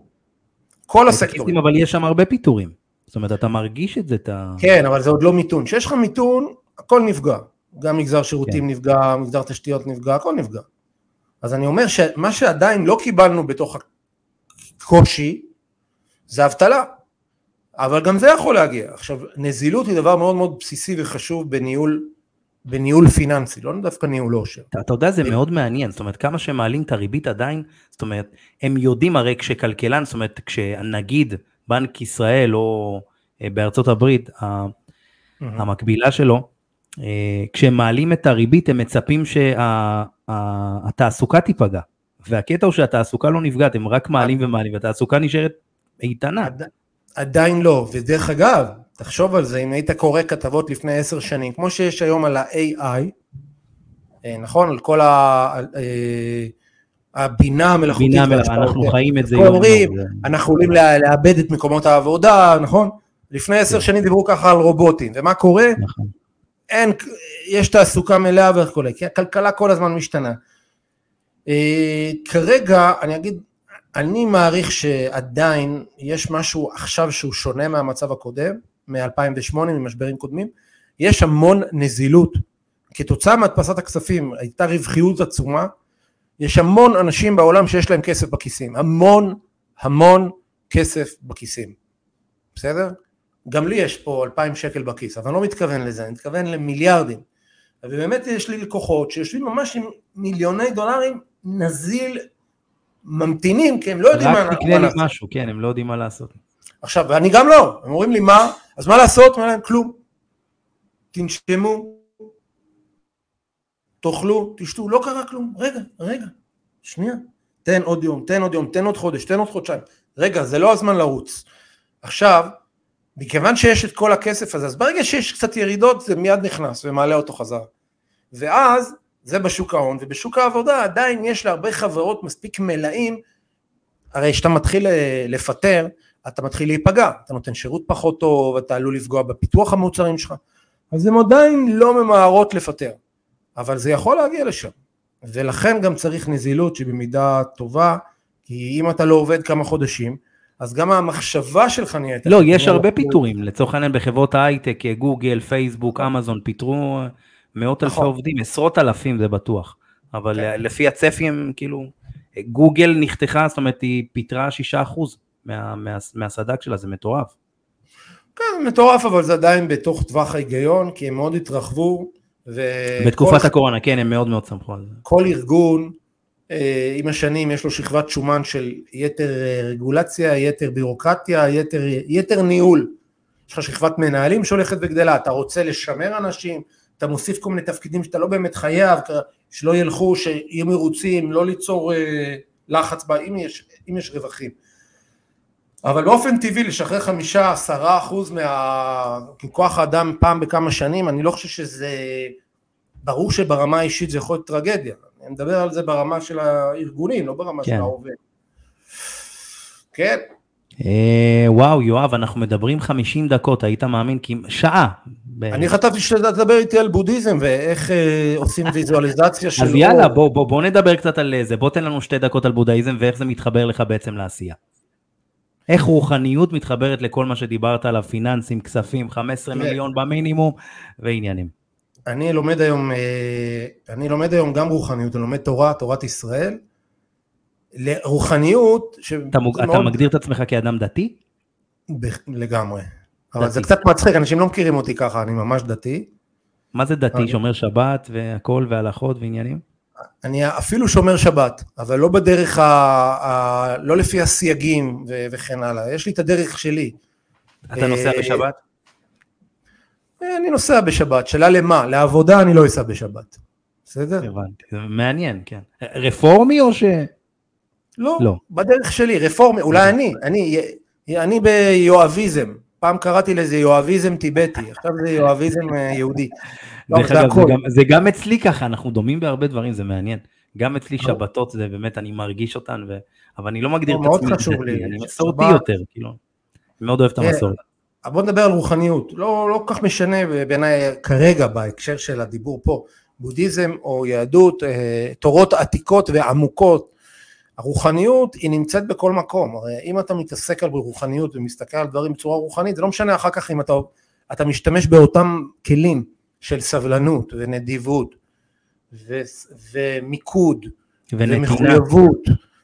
כל הסקטורים. אבל יש שם הרבה פיטורים. זאת אומרת, אתה מרגיש את זה, אתה... כן, אבל זה עוד לא מיתון. כשיש לך מיתון, הכל נפגע. גם מגזר שירותים כן. נפגע, מגזר תשתיות נפגע, הכל נפגע. אז אני אומר שמה שעדיין לא קיבלנו בתוך הקושי, זה אבטלה. אבל גם זה יכול להגיע. עכשיו, נזילות היא דבר מאוד מאוד בסיסי וחשוב בניהול, בניהול פיננסי, לא דווקא ניהול עושר. אתה, אתה יודע, זה מאוד מעניין, זאת אומרת, כמה שמעלים את הריבית עדיין, זאת אומרת, הם יודעים הרי כשכלכלן, זאת אומרת, כשנגיד בנק ישראל או אה, בארצות הברית, mm-hmm. המקבילה שלו, כשהם מעלים את הריבית הם מצפים שהתעסוקה תיפגע. והקטע הוא שהתעסוקה לא נפגעת, הם רק מעלים ומעלים, והתעסוקה נשארת איתנה. עד, עדיין לא, ודרך אגב, תחשוב על זה, אם היית קורא כתבות לפני עשר שנים, כמו שיש היום על ה-AI, אה, נכון? על כל ה... אה, הבינה המלאכותית. בינה המלאכותית, אנחנו חיים את זה. אומרים, אנחנו עולים לאבד את מקומות העבודה, נכון? לפני עשר כן. שנים דיברו ככה על רובוטים, ומה קורה? נכון. אין, יש תעסוקה מלאה וכולי, כי הכלכלה כל הזמן משתנה. אה, כרגע, אני אגיד, אני מעריך שעדיין יש משהו עכשיו שהוא שונה מהמצב הקודם, מ-2008, ממשברים קודמים, יש המון נזילות. כתוצאה מהדפסת הכספים הייתה רווחיות עצומה, יש המון אנשים בעולם שיש להם כסף בכיסים, המון המון כסף בכיסים, בסדר? גם לי יש פה אלפיים שקל בכיס, אבל אני לא מתכוון לזה, אני מתכוון למיליארדים. ובאמת יש לי לקוחות שיושבים ממש עם מיליוני דולרים, נזיל, ממתינים, כי הם לא יודעים מה לעשות. רק תקנה לי משהו, כן, הם לא יודעים מה לעשות. עכשיו, ואני גם לא, הם אומרים לי מה, אז מה לעשות? אומר להם כלום. תנשמו, תאכלו, תשתו, לא קרה כלום, רגע, רגע, שנייה, תן עוד יום, תן עוד יום, תן עוד חודש, תן עוד חודשיים, רגע, זה לא הזמן לרוץ. עכשיו, מכיוון שיש את כל הכסף הזה, אז ברגע שיש קצת ירידות זה מיד נכנס ומעלה אותו חזרה. ואז זה בשוק ההון, ובשוק העבודה עדיין יש להרבה חברות מספיק מלאים, הרי כשאתה מתחיל אה, לפטר, אתה מתחיל להיפגע, אתה נותן שירות פחות טוב, אתה עלול לפגוע בפיתוח המוצרים שלך, אז הן עדיין לא ממהרות לפטר, אבל זה יכול להגיע לשם, ולכן גם צריך נזילות שבמידה טובה, כי אם אתה לא עובד כמה חודשים, אז גם המחשבה שלך נהיית... לא, יש הרבה פיטורים, לצורך העניין בחברות ההייטק, גוגל, פייסבוק, אמזון, פיטרו מאות אלפי נכון. עובדים, עשרות אלפים זה בטוח, אבל כן. לפי הצפי הם כאילו, גוגל נחתכה, זאת אומרת היא פיטרה שישה אחוז מה, מה, מהסד"כ שלה, זה מטורף. כן, מטורף, אבל זה עדיין בתוך טווח ההיגיון, כי הם מאוד התרחבו. בתקופת הקורונה, כן, הם מאוד מאוד שמחו על זה. כל ארגון עם השנים יש לו שכבת שומן של יתר אה, רגולציה, יתר בירוקרטיה, יתר, יתר ניהול. יש לך שכבת מנהלים שהולכת וגדלה, אתה רוצה לשמר אנשים, אתה מוסיף כל מיני תפקידים שאתה לא באמת חייב, שלא ילכו, שיהיו מרוצים, לא ליצור אה, לחץ, בה, אם, יש, אם יש רווחים. אבל באופן טבעי לשחרר חמישה, עשרה אחוז מכוח האדם פעם בכמה שנים, אני לא חושב שזה, ברור שברמה האישית זה יכול להיות טרגדיה, אני מדבר על זה ברמה של הארגונים, לא ברמה כן. של העובד. כן. אה, וואו, יואב, אנחנו מדברים 50 דקות, היית מאמין? כי שעה, ב... אני חשבתי שאתה תדבר איתי על בודהיזם ואיך אה, עושים ויזואליזציה של... אז יאללה, בוא, בוא, בוא נדבר קצת על זה, בוא תן לנו שתי דקות על בודהיזם ואיך זה מתחבר לך בעצם לעשייה. איך רוחניות מתחברת לכל מה שדיברת עליו, פיננסים, כספים, 15 כן. מיליון במינימום ועניינים. אני לומד היום, אה, אני לומד היום גם רוחניות, אני לומד תורה, תורת ישראל. לרוחניות, ש... אתה, מוג... זה אתה מאוד- מגדיר את עצמך כאדם דתי? ב- לגמרי. אבל דתי. זה קצת מצחיק, אנשים לא מכירים אותי ככה, אני ממש דתי. מה זה דתי? אני- שומר שבת והכל והלכות ועניינים? אני אפילו שומר שבת, אבל לא בדרך ה... ה... לא לפי הסייגים ו... וכן הלאה, יש לי את הדרך שלי. אתה נוסע אה, בשבת? אה, אני נוסע בשבת, שאלה למה? לעבודה אני לא אסע בשבת. בסדר? הבנתי, זה מעניין, כן. רפורמי או ש... לא, לא. בדרך שלי, רפורמי, אולי אני, אני, אני ביואביזם, פעם קראתי לזה יואביזם טיבטי, עכשיו זה יואביזם אה, יהודי. לא, זה אגב, זה. גם, זה גם אצלי ככה, אנחנו דומים בהרבה דברים, זה מעניין. גם אצלי. שבתות זה באמת, אני מרגיש אותן, ו... אבל אני לא מגדיר את עצמי. אני מסורתי יותר, כאילו. אני מאוד אוהב את אה, המסורת. בוא נדבר על רוחניות, לא, לא כל כך משנה בעיניי כרגע בהקשר של הדיבור פה, בודהיזם או יהדות, אה, תורות עתיקות ועמוקות, הרוחניות היא נמצאת בכל מקום, הרי אם אתה מתעסק על רוחניות ומסתכל על דברים בצורה רוחנית, זה לא משנה אחר כך אם אתה, אתה משתמש באותם כלים של סבלנות ונדיבות ו, ומיקוד ונתינה. ומחויבות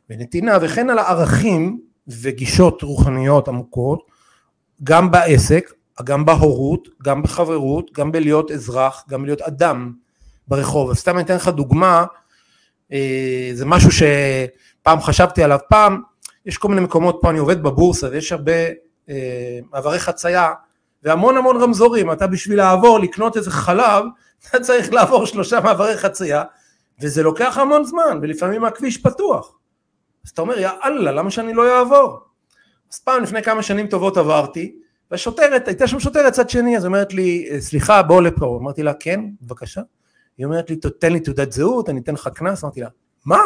ונתינה וכן על הערכים וגישות רוחניות עמוקות גם בעסק, גם בהורות, גם בחברות, גם בלהיות אזרח, גם בלהיות אדם ברחוב. אז סתם אני אתן לך דוגמה, אה, זה משהו שפעם חשבתי עליו, פעם יש כל מיני מקומות, פה אני עובד בבורסה ויש הרבה אה, מעברי חצייה והמון המון רמזורים, אתה בשביל לעבור, לקנות איזה חלב, <laughs> אתה צריך לעבור שלושה מעברי חצייה וזה לוקח המון זמן ולפעמים הכביש פתוח. אז אתה אומר, יא אללה, למה שאני לא אעבור? אז פעם לפני כמה שנים טובות עברתי, והשוטרת, הייתה שם שוטרת צד שני, אז אומרת לי, סליחה, בוא לפה. אמרתי לה, כן, בבקשה. היא אומרת לי, תן לי תעודת זהות, אני אתן לך קנס. אמרתי לה, מה? היא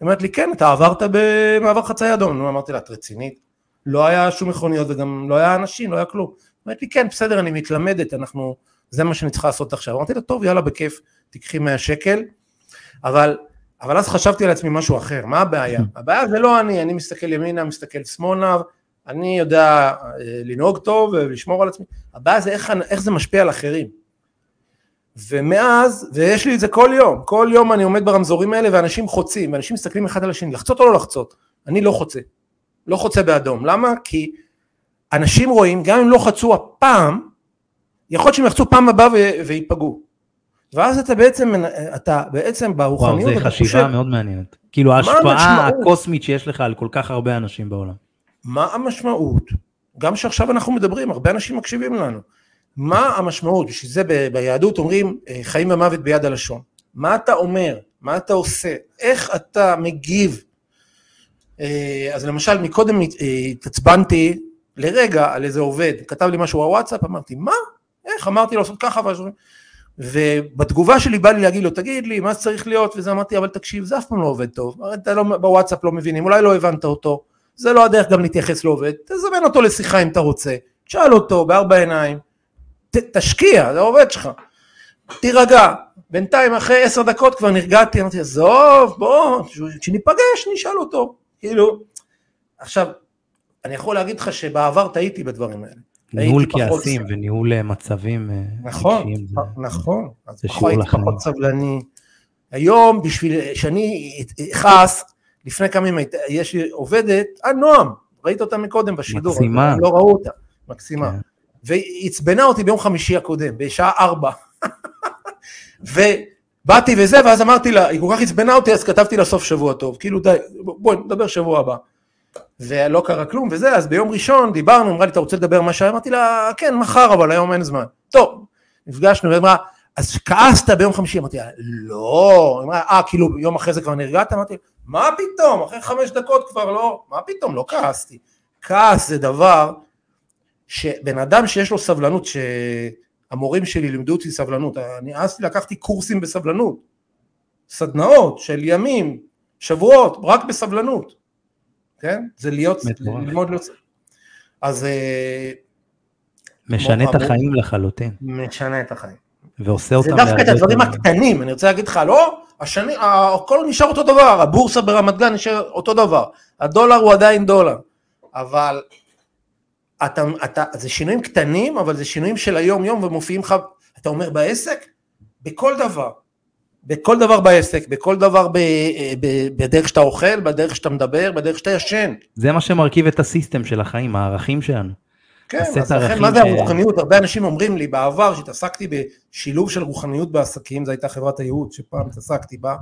אומרת לי, כן, אתה עברת במעבר חצאי אדום. נו, אמרתי לה, את רצינית? לא היה שום מכוניות וגם לא היה אנשים, לא היה כלום. אומרת לי, כן, בסדר, אני מתלמדת, אנחנו, זה מה שאני צריכה לעשות עכשיו. אמרתי לה, טוב, יאללה, בכיף, תיקחי 100 שקל. אבל, אבל אז חשבתי על עצמי משהו אחר, מה הבעיה? <laughs> הבעיה זה לא אני, אני מסתכל ימינה, מסתכל שמאלה, אני יודע אה, לנהוג טוב ולשמור על עצמי, הבעיה זה איך, איך זה משפיע על אחרים. ומאז, ויש לי את זה כל יום, כל יום אני עומד ברמזורים האלה ואנשים חוצים, ואנשים מסתכלים אחד על השני, לחצות או לא לחצות? אני לא חוצה, לא חוצה באדום, למה? כי אנשים רואים, גם אם לא חצו הפעם, יכול להיות שהם יחצו פעם הבאה וייפגעו. ואז אתה בעצם, אתה בעצם וואו, ברוחניות, זו אתה חשיבה חושב, מאוד מעניינת. כאילו ההשפעה? הקוסמית שיש לך על כל כך הרבה אנשים בעולם. מה המשמעות, גם שעכשיו אנחנו מדברים, הרבה אנשים מקשיבים לנו, מה המשמעות, בשביל זה ב- ביהדות אומרים אה, חיים ומוות ביד הלשון, מה אתה אומר, מה אתה עושה, איך אתה מגיב, אה, אז למשל מקודם אה, התעצבנתי לרגע על איזה עובד, כתב לי משהו בוואטסאפ, אמרתי מה, איך, אמרתי לו לעשות ככה, ואז- ובתגובה שלי בא לי להגיד לו, תגיד לי, מה צריך להיות, וזה אמרתי, אבל תקשיב, זה אף פעם לא עובד טוב, הרי אתה לא, בוואטסאפ לא מבינים, אולי לא הבנת אותו, זה לא הדרך גם להתייחס לעובד, תזמן אותו לשיחה אם אתה רוצה, תשאל אותו בארבע עיניים, ת, תשקיע, זה העובד שלך, תירגע, בינתיים אחרי עשר דקות כבר נרגעתי, אמרתי, עזוב, בוא, כשניפגש נשאל אותו, כאילו, עכשיו, אני יכול להגיד לך שבעבר טעיתי בדברים האלה, ניהול פחות כעסים סבלני. וניהול אה, מצבים אה, נכון, אישיים. זה- נכון, אז זה פחות שיעור לחיים. פחות סבלני. היום בשביל שאני אכעס, לפני כמה ימים יש לי עובדת, אה נועם, ראית אותה מקודם בשידור, מקסימה. לא ראו אותה, מקסימה, כן. והיא עצבנה אותי ביום חמישי הקודם, בשעה ארבע, <laughs> ובאתי וזה, ואז אמרתי לה, היא כל כך עצבנה אותי, אז כתבתי לה סוף שבוע טוב, כאילו די, בואי נדבר שבוע הבא. ולא קרה כלום וזה, אז ביום ראשון דיברנו, אמרה לי, אתה רוצה לדבר מה שהיה? אמרתי לה, כן, מחר, אבל היום אין זמן. טוב, נפגשנו, והיא אמרה, אז כעסת ביום חמישי? אמרתי לה, לא. היא אמרה, אה, כאילו, יום אחרי זה כבר נרגעת? אמרתי, מה פתאום, אחרי חמש דקות כבר לא, מה פתאום, לא כעסתי. כעס זה דבר שבן אדם שיש לו סבלנות, שהמורים שלי לימדו אותי סבלנות, אני אז לקחתי קורסים בסבלנות, סדנאות של ימים, שבועות, רק בסבלנות, כן? זה להיות. ללמוד להיות... אז, אה, משנה את החיים לחלוטין, משנה את החיים. ועושה אותם... זה דווקא את הדברים הקטנים, אני רוצה להגיד לך, לא, השני, הכל נשאר אותו דבר, הבורסה ברמת גן נשאר אותו דבר, הדולר הוא עדיין דולר, אבל אתה, אתה, זה שינויים קטנים, אבל זה שינויים של היום יום ומופיעים לך, אתה אומר בעסק, בכל דבר, בכל דבר בעסק, בכל דבר ב, ב, בדרך שאתה אוכל, בדרך שאתה מדבר, בדרך שאתה ישן. זה מה שמרכיב את הסיסטם של החיים, הערכים שלנו. כן, אז לכן מה זה הרוחניות? הרבה אנשים אומרים לי בעבר שהתעסקתי בשילוב של רוחניות בעסקים, זו הייתה חברת הייעוץ שפעם התעסקתי בה,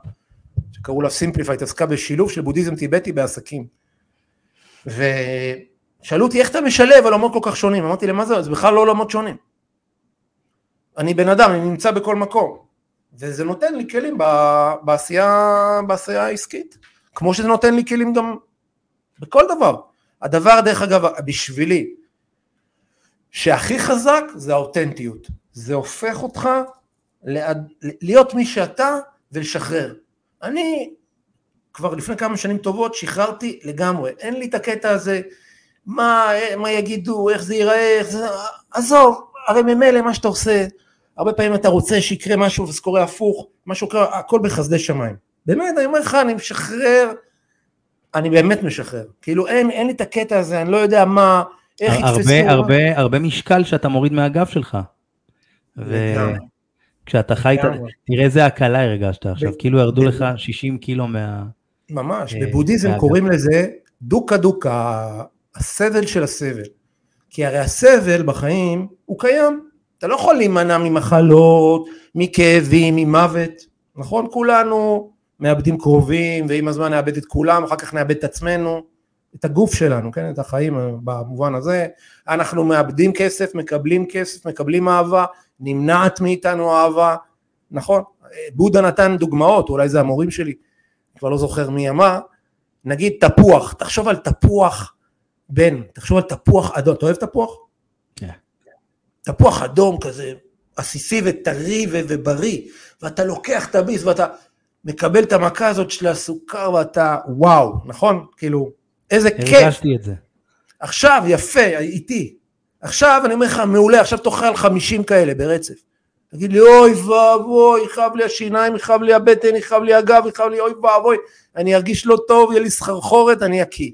שקראו לה סימפליפיי, התעסקה בשילוב של בודהיזם טיבטי בעסקים. ושאלו אותי איך אתה משלב עולמות כל כך שונים, אמרתי להם מה זה, זה בכלל לא עולמות שונים. אני בן אדם, אני נמצא בכל מקום, וזה נותן לי כלים בעשייה, בעשייה העסקית, כמו שזה נותן לי כלים גם בכל דבר. הדבר, דרך אגב, בשבילי, שהכי חזק זה האותנטיות. זה הופך אותך לעד, להיות מי שאתה ולשחרר. אני כבר לפני כמה שנים טובות שחררתי לגמרי, אין לי את הקטע הזה, מה, מה יגידו, איך זה ייראה, איך זה... עזוב, הרי ממילא מה שאתה עושה, הרבה פעמים אתה רוצה שיקרה משהו וזה קורה הפוך, משהו קורה, הכל בחסדי שמיים. באמת, אני אומר לך, אני משחרר, אני באמת משחרר. כאילו אין, אין לי את הקטע הזה, אני לא יודע מה, איך יתפסו. הרבה, הרבה, הרבה משקל שאתה מוריד מהגב שלך. וכשאתה חי. תראה איזה הקלה הרגשת עכשיו, כאילו ירדו לך 60 קילו מה... ממש, אה, בבודהיזם. קוראים לזה דוקה דוקה, הסבל של הסבל. כי הרי הסבל בחיים הוא קיים. אתה לא יכול להימנע ממחלות, מכאבים, ממוות. נכון? כולנו מאבדים קרובים, ועם הזמן נאבד את כולם, אחר כך נאבד את עצמנו, את הגוף שלנו, כן? את החיים במובן הזה. אנחנו מאבדים כסף, מקבלים כסף, מקבלים אהבה, נמנעת מאיתנו אהבה, נכון? בודה נתן דוגמאות, אולי זה המורים שלי, כבר לא זוכר מי אמר, נגיד תפוח, תחשוב על תפוח בן, תחשוב על תפוח אדום, אתה אוהב תפוח? תפוח אדום כזה, עסיסי וטרי ובריא, ואתה לוקח את הביס ואתה מקבל את המכה הזאת של הסוכר ואתה וואו, נכון? כאילו, איזה כיף. הרגשתי את זה. עכשיו, יפה, איתי. עכשיו אני אומר לך, מעולה, עכשיו תאכל 50 כאלה ברצף. תגיד לי, אוי ואבוי, יכאב לי השיניים, יכאב לי הבטן, יכאב לי הגב, יכאב לי, אוי ואבוי, אני ארגיש לא טוב, יהיה לי סחרחורת, אני אקיא.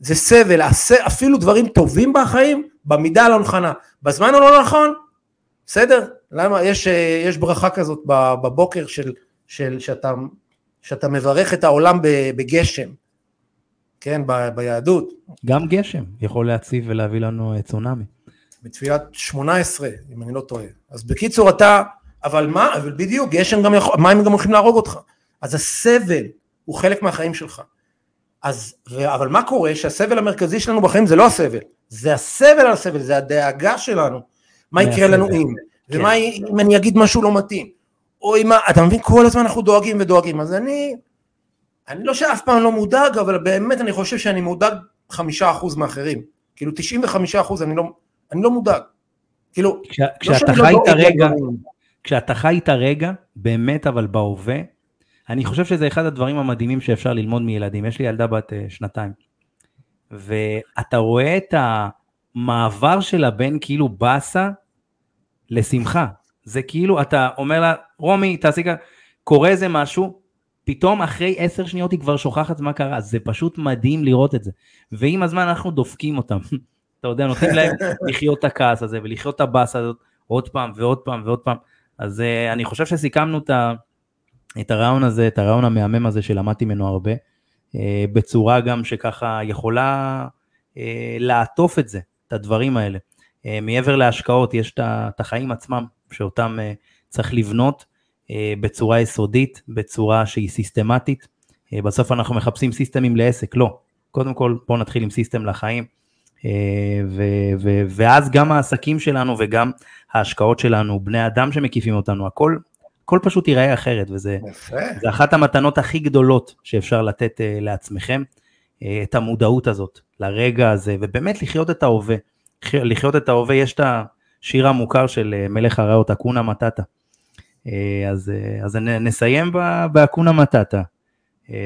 זה סבל, אפילו דברים טובים בחיים, במידה הלא נכונה. בזמן הלא נכון, בסדר? למה? יש, אה, יש ברכה כזאת בבוקר של, של שאתה, שאתה מברך את העולם בגשם, כן, ב- ביהדות. גם גשם יכול להציב ולהביא לנו אה, צונאמי. בתפילת 18, אם אני לא טועה. אז בקיצור אתה, אבל מה, אבל בדיוק, גשם גם יכול, מים גם הולכים להרוג אותך. אז הסבל הוא חלק מהחיים שלך. אז, ו, אבל מה קורה שהסבל המרכזי שלנו בחיים זה לא הסבל, זה הסבל על הסבל, זה הדאגה שלנו. מה יקרה. לנו אם, כן. ומה אם אני אגיד משהו לא מתאים, או אם, אתה מבין, כל הזמן אנחנו דואגים ודואגים, אז אני, אני לא שאף פעם לא מודאג, אבל באמת אני חושב שאני מודאג חמישה אחוז מאחרים. כאילו 95 אחוז אני לא, אני לא מודאג. כאילו, כש- לא כשאתה לא חי את הרגע. כשאתה חי את הרגע, באמת אבל בהווה, אני חושב שזה אחד הדברים המדהימים שאפשר ללמוד מילדים. יש לי ילדה בת אה, שנתיים, ואתה רואה את המעבר שלה בין כאילו באסה לשמחה. זה כאילו, אתה אומר לה, רומי, תעשי ככה, קורה איזה משהו, פתאום אחרי עשר שניות היא כבר שוכחת מה קרה, זה פשוט מדהים לראות את זה. ועם הזמן אנחנו דופקים אותם. <laughs> אתה יודע, נותנים להם לחיות את הכעס הזה ולחיות את הבאסה הזאת עוד פעם ועוד פעם ועוד פעם. אז uh, אני חושב שסיכמנו את, את הרעיון הזה, את הרעיון המהמם הזה שלמדתי ממנו הרבה, בצורה גם שככה יכולה uh, לעטוף את זה, את הדברים האלה. Uh, מעבר להשקעות יש את החיים עצמם, שאותם צריך לבנות בצורה יסודית, בצורה שהיא סיסטמטית. בסוף אנחנו מחפשים סיסטמים לעסק, לא. קודם כל בואו נתחיל עם סיסטם לחיים. אה, ו- ו- ואז גם העסקים שלנו וגם ההשקעות שלנו, בני אדם שמקיפים אותנו, הכל, הכל פשוט ייראה אחרת, וזה אחת המתנות הכי גדולות שאפשר לתת uh, לעצמכם, uh, את המודעות הזאת לרגע הזה, ובאמת לחיות את ההווה. לח- לחיות את ההווה, יש את השיר המוכר של uh, מלך הריאות, אקונה מטאטה. אז, אז נסיים באקונה מטאטה,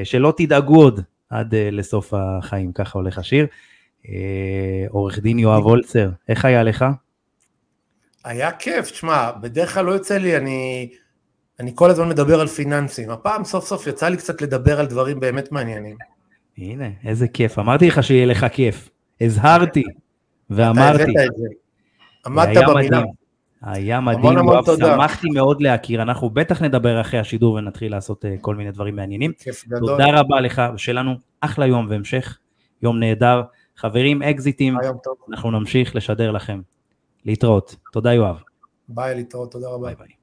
שלא תדאגו עוד עד לסוף החיים, ככה הולך השיר. אה, עורך דין יואב הולצר, איך היה לך? היה כיף, תשמע, בדרך כלל לא יוצא לי, אני, אני כל הזמן מדבר על פיננסים. הפעם סוף סוף יצא לי קצת לדבר על דברים באמת מעניינים. הנה, איזה כיף. אמרתי לך שיהיה לך כיף. הזהרתי ואמרתי. אתה הבאת את זה. עמדת במילה. היה מדהים, יואב, שמחתי מאוד להכיר, אנחנו בטח נדבר אחרי השידור ונתחיל לעשות אה, כל מיני דברים מעניינים. כיף גדול. תודה רבה לך, שלנו אחלה יום והמשך, יום נהדר. חברים, אקזיטים, אנחנו נמשיך לשדר לכם. להתראות. תודה יואב. ביי, להתראות, תודה רבה. ביי ביי.